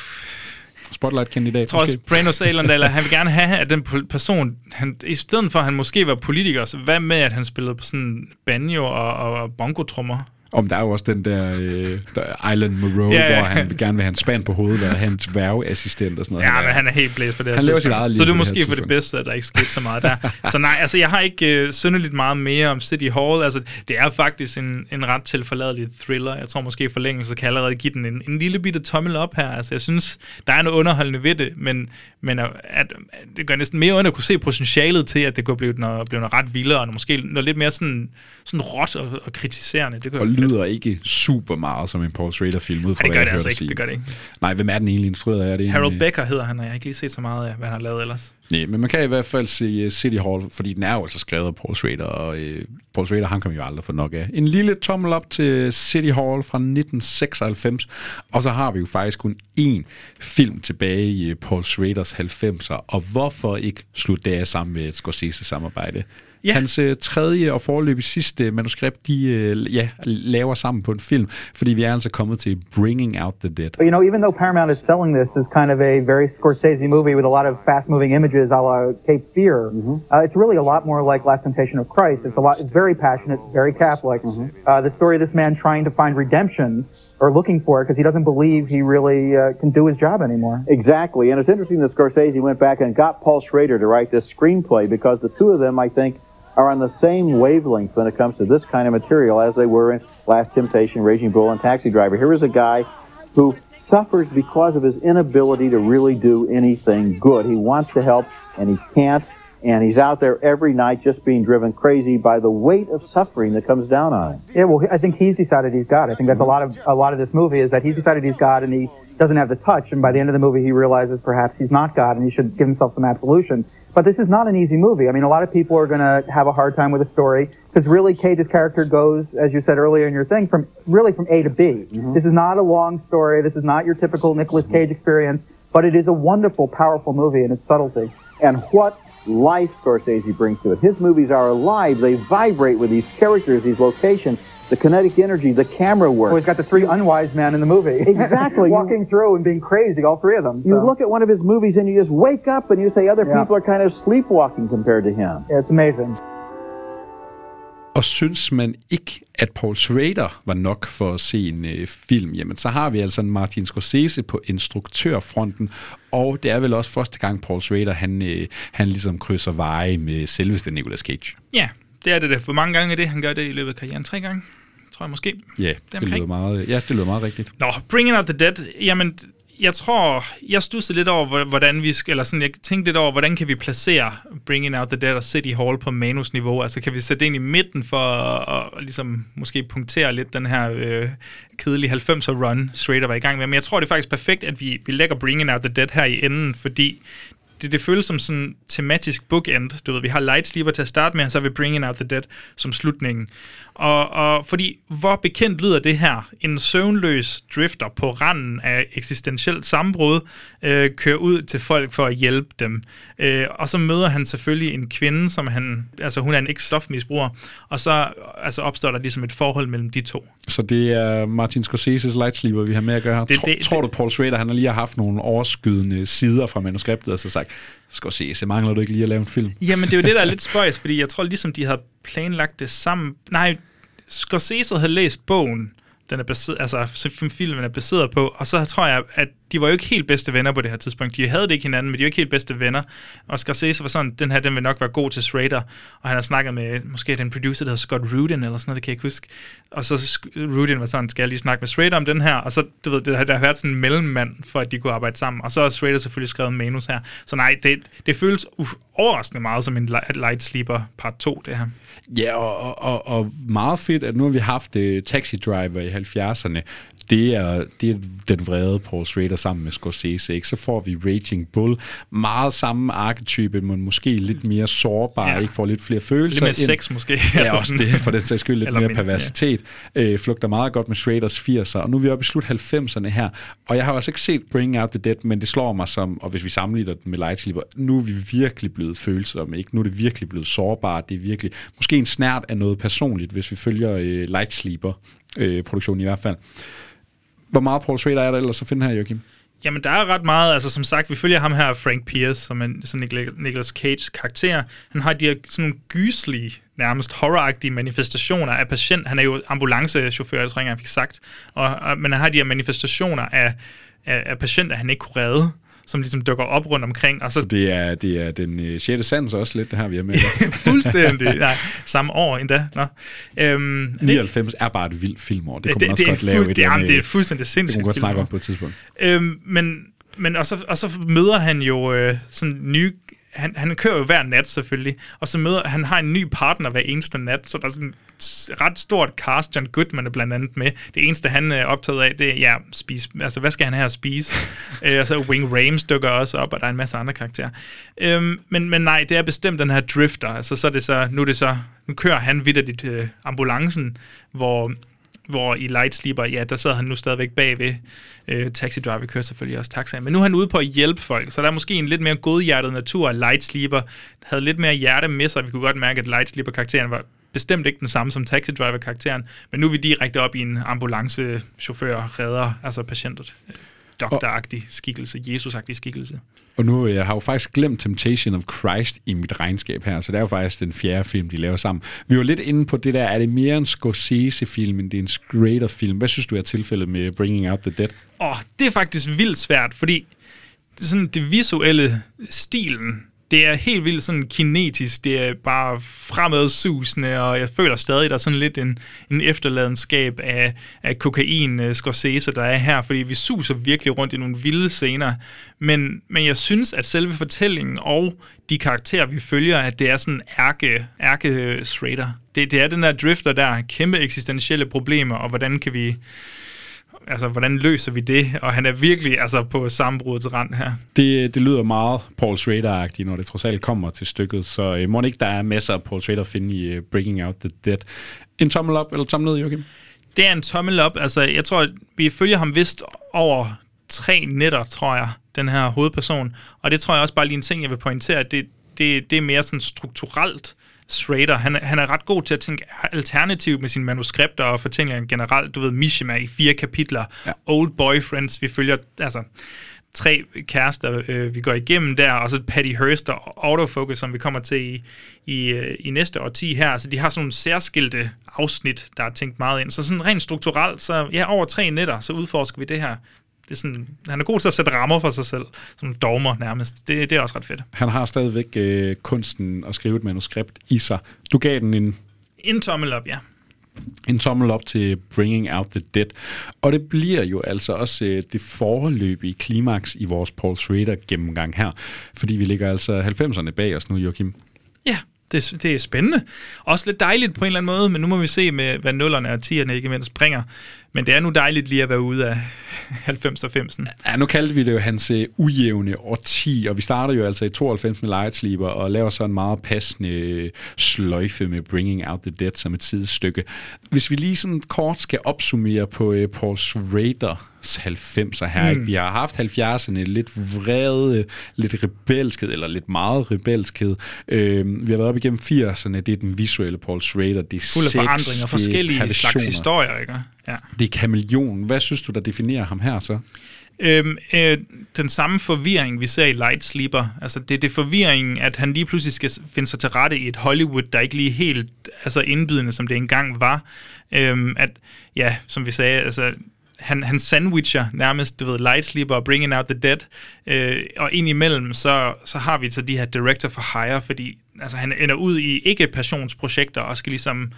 Spotlight-kandidat. Jeg tror også, Brando eller han vil gerne have, at den person, han, i stedet for at han måske var politiker, så hvad med, at han spillede på sådan banjo og, og bongotrummer? Om der er jo også den der, øh, Island Moreau, ja, ja. hvor han vil gerne vil have en spand på hovedet, og hans dværgeassistent og sådan noget. Ja, men han er helt blæst på det her han tidspunkt. Lever sit så det er måske for det bedste, at der ikke skete så meget der. så nej, altså jeg har ikke øh, synderligt meget mere om City Hall. Altså det er faktisk en, en ret tilforladelig thriller. Jeg tror måske forlængelse kan allerede give den en, en lille bitte tommel op her. Altså jeg synes, der er noget underholdende ved det, men, men at, at, det gør næsten mere ondt at kunne se potentialet til, at det kunne blive noget, blive noget ret vildere, og måske noget lidt mere sådan, sådan råt og, og kritiserende. Det kunne lyder ikke super meget som en Paul Schrader-film, ud fra Nej, det gør det altså ikke. Det gør det ikke. Nej, hvem er den egentlig instrueret af? Det Harold Becker hedder han, og jeg har ikke lige set så meget af, hvad han har lavet ellers. Nej, men man kan i hvert fald se uh, City Hall, fordi den er jo altså skrevet af Paul Schrader, og uh, Paul Schrader, han kan jo aldrig få nok af. En lille tommel op til City Hall fra 1996, og så har vi jo faktisk kun én film tilbage i uh, Paul Schraders 90'er, og hvorfor ikke slutte det af sammen med et Scorsese-samarbejde? Ja. Hans øh, tredje og forløbig sidste manuskript, de øh, ja, laver sammen på en film, fordi vi er altså kommet til Bringing Out the Dead. But, you know, even though Paramount is selling this as kind of a very Scorsese movie with a lot of fast-moving images a la Cape Fear, mm-hmm. uh, it's really a lot more like Last Temptation of Christ. It's a lot. It's very passionate, very Catholic. Mm-hmm. Uh, the story of this man trying to find redemption or looking for it because he doesn't believe he really uh, can do his job anymore. Exactly, and it's interesting that Scorsese went back and got Paul Schrader to write this screenplay because the two of them, I think, are on the same wavelength when it comes to this kind of material as they were in Last Temptation, Raging Bull, and Taxi Driver. Here is a guy who suffers because of his inability to really do anything good. He wants to help and he can't, and he's out there every night just being driven crazy by the weight of suffering that comes down on him. Yeah, well, I think he's decided he's God. I think that's a lot of a lot of this movie is that he's decided he's God and he doesn't have the touch, and by the end of the movie he realizes perhaps he's not God and he should give himself some absolution. But this is not an easy movie. I mean, a lot of people are going to have a hard time with the story because really Cage's character goes, as you said earlier in your thing, from really from A to B. Mm-hmm. This is not a long story. This is not your typical Nicolas Cage experience, but it is a wonderful, powerful movie in its subtlety. And what life Scorsese brings to it. His movies are alive. They vibrate with these characters, these locations the kinetic energy, the camera work. Well, he's got the three unwise men in the movie. Exactly. Walking through and being crazy, all three of them. So. You look at one of his movies and you just wake up and you say other yeah. people are kind of sleepwalking compared to him. Yeah, it's amazing. Og synes man ikke, at Paul Schrader var nok for at se en øh, film, jamen så har vi altså en Martin Scorsese på instruktørfronten, og det er vel også første gang Paul Schrader, han, øh, han ligesom krydser veje med selveste Nicolas Cage. Ja, det er det. For mange gange er det, han gør det i løbet af karrieren. Tre gange, tror jeg måske. Ja, yeah, det, lyder meget, ja, det lyder meget rigtigt. Nå, Bringing Out the Dead, jamen, jeg tror, jeg stussede lidt over, hvordan vi skal, eller sådan, jeg tænkte lidt over, hvordan kan vi placere Bringing Out the Dead og City Hall på manusniveau? Altså, kan vi sætte det ind i midten for at, at ligesom, måske punktere lidt den her øh, kedelige 90'er run, Schrader var i gang med? Men jeg tror, det er faktisk perfekt, at vi, vi lægger Bringing Out the Dead her i enden, fordi det, det føles som sådan tematisk bookend. Du ved, vi har Light Sleeper til at starte med, og så har vi Bringing Out the Dead som slutningen. Og, og fordi, hvor bekendt lyder det her? En søvnløs drifter på randen af eksistentielt sammenbrud øh, kører ud til folk for at hjælpe dem. Øh, og så møder han selvfølgelig en kvinde, som han, altså hun er en ikke-stofmisbruger, og så altså opstår der ligesom et forhold mellem de to. Så det er Martin Scorsese's Light Sleeper, vi har med at gøre her. Det- Tror, det- tror du, Paul Schrader, han har lige har haft nogle overskydende sider fra manuskriptet, og så sagt, Scorsese, mangler du ikke lige at lave en film? Jamen, det er jo det, der er lidt spøjs, fordi jeg tror ligesom, de havde planlagt det sammen. Nej, Scorsese havde læst bogen, den er baseret, altså filmen er baseret på, og så tror jeg, at de var jo ikke helt bedste venner på det her tidspunkt. De havde det ikke hinanden, men de var ikke helt bedste venner. Og Scorsese var sådan, den her, den vil nok være god til Schrader, og han har snakket med, måske den producer, der hedder Scott Rudin, eller sådan noget, det kan jeg ikke huske. Og så Rudin var sådan, skal jeg lige snakke med Schrader om den her? Og så, du ved, det, har- der har været sådan en mellemmand, for at de kunne arbejde sammen. Og så har Schrader selvfølgelig skrevet en manus her. Så nej, det, det føles uf, overraskende meget som en Light Sleeper part 2, det her. Ja, og, og, og, og meget fedt, at nu har vi haft uh, Taxi Driver i 70'erne. Det er, det er den vrede Paul Schrader sammen med Scorsese. Ikke? Så får vi Raging Bull. Meget samme arketype, men måske lidt mere sårbar. Ja. Ja. Ikke får lidt flere følelser. Lidt mere sex måske. Ja, Altså også det. For den sags skyld lidt Eller mere ja. perversitet. Øh, flugter meget godt med Schraders 80'er. Og nu er vi oppe i slut 90'erne her. Og jeg har også ikke set Bring Out the Dead, men det slår mig som, og hvis vi sammenligner den med Light Sleeper, nu er vi virkelig blevet følsomme. Ikke? Nu er det virkelig blevet sårbart. Det er virkelig måske en snært af noget personligt, hvis vi følger øh, Light Sleeper øh, produktionen i hvert fald. Hvor meget Paul Schrader er der ellers at finde her, Joachim? Jamen, der er ret meget. Altså, som sagt, vi følger ham her, Frank Pierce, som er sådan Nicolas Cage karakter. Han har de her sådan nogle gyslige, nærmest horroragtige manifestationer af patient. Han er jo ambulancechauffør, jeg tror ikke, han fik sagt. Og, og, men han har de her manifestationer af, af, af patienter, han ikke kunne redde som ligesom dukker op rundt omkring. Og så, Så det er, det er den øh, 6. sans også lidt, det her vi med. fuldstændig, nej, samme år endda. Nå. Øhm, er det ikke- 99 er bare et vildt filmår. Det kunne det- man også det godt lave. et det- jamen, det er fuldstændig Det sindssygt kunne man godt snakke om på et tidspunkt. Øhm, men, men og, så, og så møder han jo øh, sådan nye... Han, han kører jo hver nat selvfølgelig, og så møder han har en ny partner hver eneste nat, så der er sådan et ret stort cast. John Goodman er blandt andet med. Det eneste, han er optaget af, det er, ja, spise, altså hvad skal han at spise? øh, og så Wing Rames dukker også op, og der er en masse andre karakterer. Øhm, men, men nej, det er bestemt den her drifter. Altså så er det så, nu er det så, nu kører han vidderligt øh, ambulancen, hvor hvor i Light Sleeper, ja, der sad han nu stadigvæk bagved. Øh, Taxi Driver kører selvfølgelig også taxa. Men nu er han ude på at hjælpe folk, så der er måske en lidt mere godhjertet natur. Light Sleeper havde lidt mere hjerte med sig. Vi kunne godt mærke, at Light Sleeper-karakteren var bestemt ikke den samme som Taxi Driver-karakteren, men nu er vi direkte op i en ambulancechauffør, redder, altså patientet. Doktoragtig skikkelse, Jesus-agtig skikkelse. Og nu jeg har jo faktisk glemt Temptation of Christ i mit regnskab her, så det er jo faktisk den fjerde film, de laver sammen. Vi var lidt inde på det der, er det mere en Scorsese-film, end det er en Schrader-film? Hvad synes du er tilfældet med Bringing Out the Dead? Åh, det er faktisk vildt svært, fordi sådan, det visuelle stilen, det er helt vildt sådan kinetisk, det er bare fremadsusende, og jeg føler stadig, der er sådan lidt en, en efterladenskab af, af kokain uh, Scorsese, der er her, fordi vi suser virkelig rundt i nogle vilde scener, men, men jeg synes, at selve fortællingen og de karakterer, vi følger, at det er sådan ærke, ærke øh, straighter. Det, det er den der drifter der, kæmpe eksistentielle problemer, og hvordan kan vi altså, hvordan løser vi det? Og han er virkelig altså, på sammenbrudets rand her. Det, det lyder meget Paul Schrader-agtigt, når det trods alt kommer til stykket, så øh, må ikke, der er masser af Paul Schrader at finde i uh, Bringing Out the Dead. En tommel op eller tommel ned, Joachim? Det er en tommel op. Altså, jeg tror, vi følger ham vist over tre nætter, tror jeg, den her hovedperson. Og det tror jeg også bare lige en ting, jeg vil pointere, at det, det, det er mere sådan strukturelt Schrader. Han, er- han er ret god til at tænke alternativt med sine manuskripter og fortællinger generelt. Du ved, Mishima i fire kapitler. Ja. Old Boyfriends, vi følger, altså tre kærester, øh, vi går igennem der, og så Patty Hearst og Autofocus, som vi kommer til i, i, øh, i næste årti her. Altså, de har sådan nogle særskilte afsnit, der er tænkt meget ind. Så sådan rent strukturelt, så ja, over tre netter, så udforsker vi det her. Det er sådan, han er god til at sætte rammer for sig selv, som dogmer nærmest. Det, det er også ret fedt. Han har stadigvæk øh, kunsten at skrive et manuskript i sig. Du gav den en En tommel op, ja. en tommel op til Bringing Out the Dead. Og det bliver jo altså også øh, det forløbige klimaks i vores Paul Schrader gennemgang her. Fordi vi ligger altså 90'erne bag os nu, Joachim. Ja, det, det er spændende. Også lidt dejligt på en eller anden måde, men nu må vi se, med, hvad nullerne og tierne ikke mindst bringer. Men det er nu dejligt lige at være ude af 90 og 90'en. Ja, nu kaldte vi det jo hans uh, ujævne årti, og vi starter jo altså i 92 med Light Sleeper, og laver så en meget passende øh, sløjfe med Bringing Out the Dead som et sidestykke. Hvis vi lige sådan kort skal opsummere på uh, Paul Schrader 90'er her. Mm. Ikke? Vi har haft 70'erne lidt vrede, lidt rebelskhed, eller lidt meget rebelskhed. Øh, vi har været op igennem 80'erne, det er den visuelle Paul Schrader. Det er Fuld af forandringer, forskellige slags historier. Ikke? Ja. Det er kameleon. Hvad synes du, der definerer ham her så? Øhm, øh, den samme forvirring, vi ser i Light Sleeper. Altså, det, det er forvirringen, at han lige pludselig skal finde sig til rette i et Hollywood, der ikke lige helt altså indbydende, som det engang var. Øhm, at, ja, som vi sagde, altså, han, han sandwicher nærmest, du ved, Light Sleeper og Bringing Out the Dead, øh, og indimellem, så, så har vi så de her director for hire, fordi altså, han ender ud i ikke-passionsprojekter og skal ligesom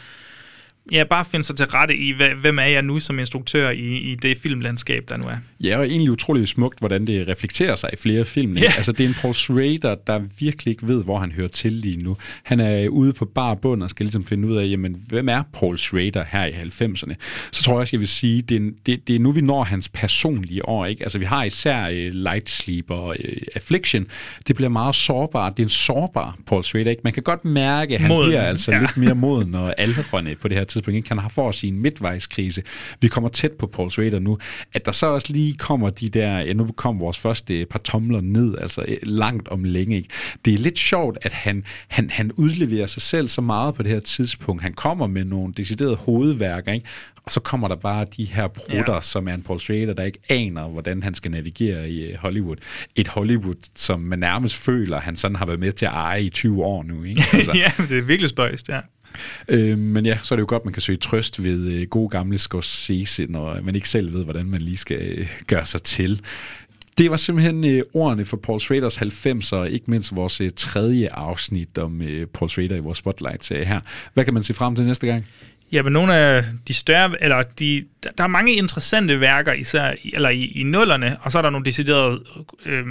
ja, bare finde sig til rette i, hvem er jeg nu som instruktør i, i det filmlandskab, der nu er. Ja, og egentlig utroligt smukt, hvordan det reflekterer sig i flere film. Ja. Altså, det er en Paul Schrader, der virkelig ikke ved, hvor han hører til lige nu. Han er ude på bar bund og skal ligesom finde ud af, jamen, hvem er Paul Schrader her i 90'erne? Så tror jeg også, jeg vil sige, det er, det, det er nu, vi når hans personlige år. Ikke? Altså, vi har især uh, Light Sleep og uh, Affliction. Det bliver meget sårbart. Det er en sårbar Paul Schrader. Ikke? Man kan godt mærke, at han moden. bliver altså ja. lidt mere moden og aldrende på det her tidspunkt. Ikke? Han har for sin midtvejskrise. Vi kommer tæt på Paul Schrader nu. At der så også lige kommer de der, ja, nu kommer vores første par tomler ned, altså øh, langt om længe. Ikke? Det er lidt sjovt, at han, han, han udleverer sig selv så meget på det her tidspunkt. Han kommer med nogle deciderede hovedværker, ikke? og så kommer der bare de her brutter, ja. som er en Paul Schrader, der ikke aner, hvordan han skal navigere i øh, Hollywood. Et Hollywood, som man nærmest føler, han sådan har været med til at eje i 20 år nu. Ikke? Altså. ja, det er virkelig spøjst, ja. Øh, men ja, så er det jo godt, man kan søge trøst ved øh, gode gamle Scorsese, når man ikke selv ved, hvordan man lige skal øh, gøre sig til. Det var simpelthen øh, ordene for Paul Schraders 90'er, ikke mindst vores øh, tredje afsnit om øh, Paul Schrader i vores Spotlight-serie her. Hvad kan man se frem til næste gang? Ja, men nogle af de større, eller de, der er mange interessante værker, især eller i, i nullerne, og så er der nogle deciderede øh,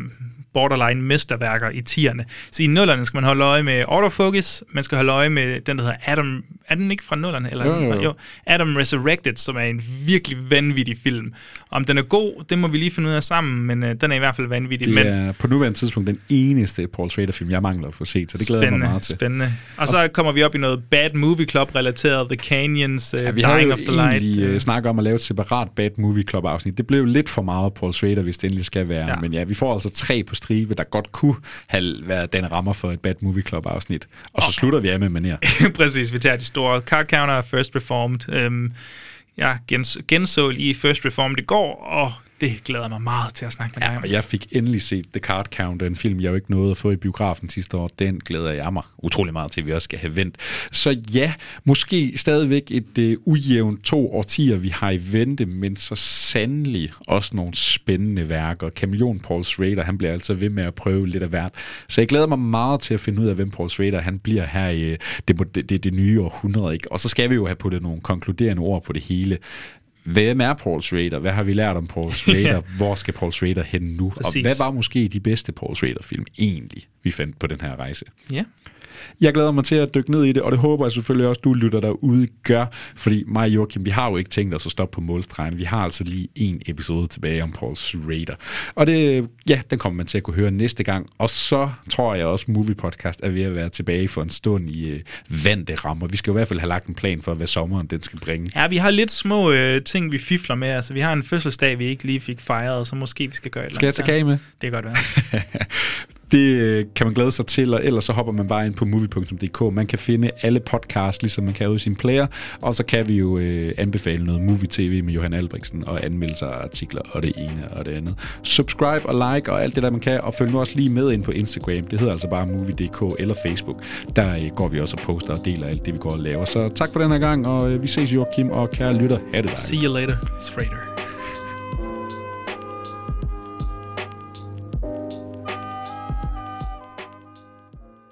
borderline mesterværker i tierne. Så i nullerne skal man holde øje med Autofocus, man skal holde øje med den, der hedder Adam... Er den ikke fra nullerne? Eller jo, jo, jo. jo, Adam Resurrected, som er en virkelig vanvittig film. Om den er god, det må vi lige finde ud af sammen, men uh, den er i hvert fald vanvittig. Det men, er på nuværende tidspunkt den eneste Paul Schrader-film, jeg mangler at få set, så det glæder jeg mig meget til. Spændende. Og så kommer vi op i noget Bad Movie Club-relateret, The Canyons, uh, ja, vi Dying of the Light. Vi har jo snakket om at lave et separat Bad Movie Club-afsnit. Det blev lidt for meget Paul Schrader, hvis det endelig skal være. Ja. Men ja, vi får altså tre på stribe, der godt kunne have været den rammer for et Bad Movie Club afsnit. Og så okay. slutter vi af med manier. Præcis, vi tager de store. Card Counter First Reformed. Øhm, jeg gens, genså lige First Reformed i går, og det glæder mig meget til at snakke med dig ja, og jeg fik endelig set The Card Counter, en film, jeg jo ikke nåede at få i biografen sidste år. Den glæder jeg mig utrolig meget til, at vi også skal have vendt. Så ja, måske stadigvæk et uh, ujævnt to årtier, vi har i vente, men så sandelig også nogle spændende værker. Kameleon Paul Schrader, han bliver altså ved med at prøve lidt af hvert. Så jeg glæder mig meget til at finde ud af, hvem Paul Schrader han bliver her i uh, det, det, det, det nye århundrede. Ikke? Og så skal vi jo have puttet nogle konkluderende ord på det hele hvem er Paul Schrader? Hvad har vi lært om Paul Schrader? Hvor skal Paul Schrader hen nu? Præcis. Og hvad var måske de bedste Paul Schrader-film egentlig, vi fandt på den her rejse? Ja. Jeg glæder mig til at dykke ned i det, og det håber jeg selvfølgelig også, du lytter derude gør, fordi mig og Joachim, vi har jo ikke tænkt os at stoppe på målstregen. Vi har altså lige en episode tilbage om Paul Schrader. Og det, ja, den kommer man til at kunne høre næste gang. Og så tror jeg også, Movie Podcast er ved at være tilbage for en stund i øh, vante rammer. Vi skal jo i hvert fald have lagt en plan for, hvad sommeren den skal bringe. Ja, vi har lidt små øh, ting, vi fifler med. Altså, vi har en fødselsdag, vi ikke lige fik fejret, så måske vi skal gøre et Skal jeg tage kage med? Det kan godt være. Det øh, kan man glæde sig til, og ellers så hopper man bare ind på movie.dk. Man kan finde alle podcasts, ligesom man kan ud i sin player, og så kan vi jo øh, anbefale noget Movie TV med Johan Albrechtsen, og anmeldelser og artikler, og det ene og det andet. Subscribe og like og alt det der, man kan, og følg nu også lige med ind på Instagram. Det hedder altså bare movie.dk eller Facebook. Der øh, går vi også og poster og deler alt det, vi går og laver. Så tak for den her gang, og øh, vi ses Joachim og kære lytter. Ha' det See you later, Schrader.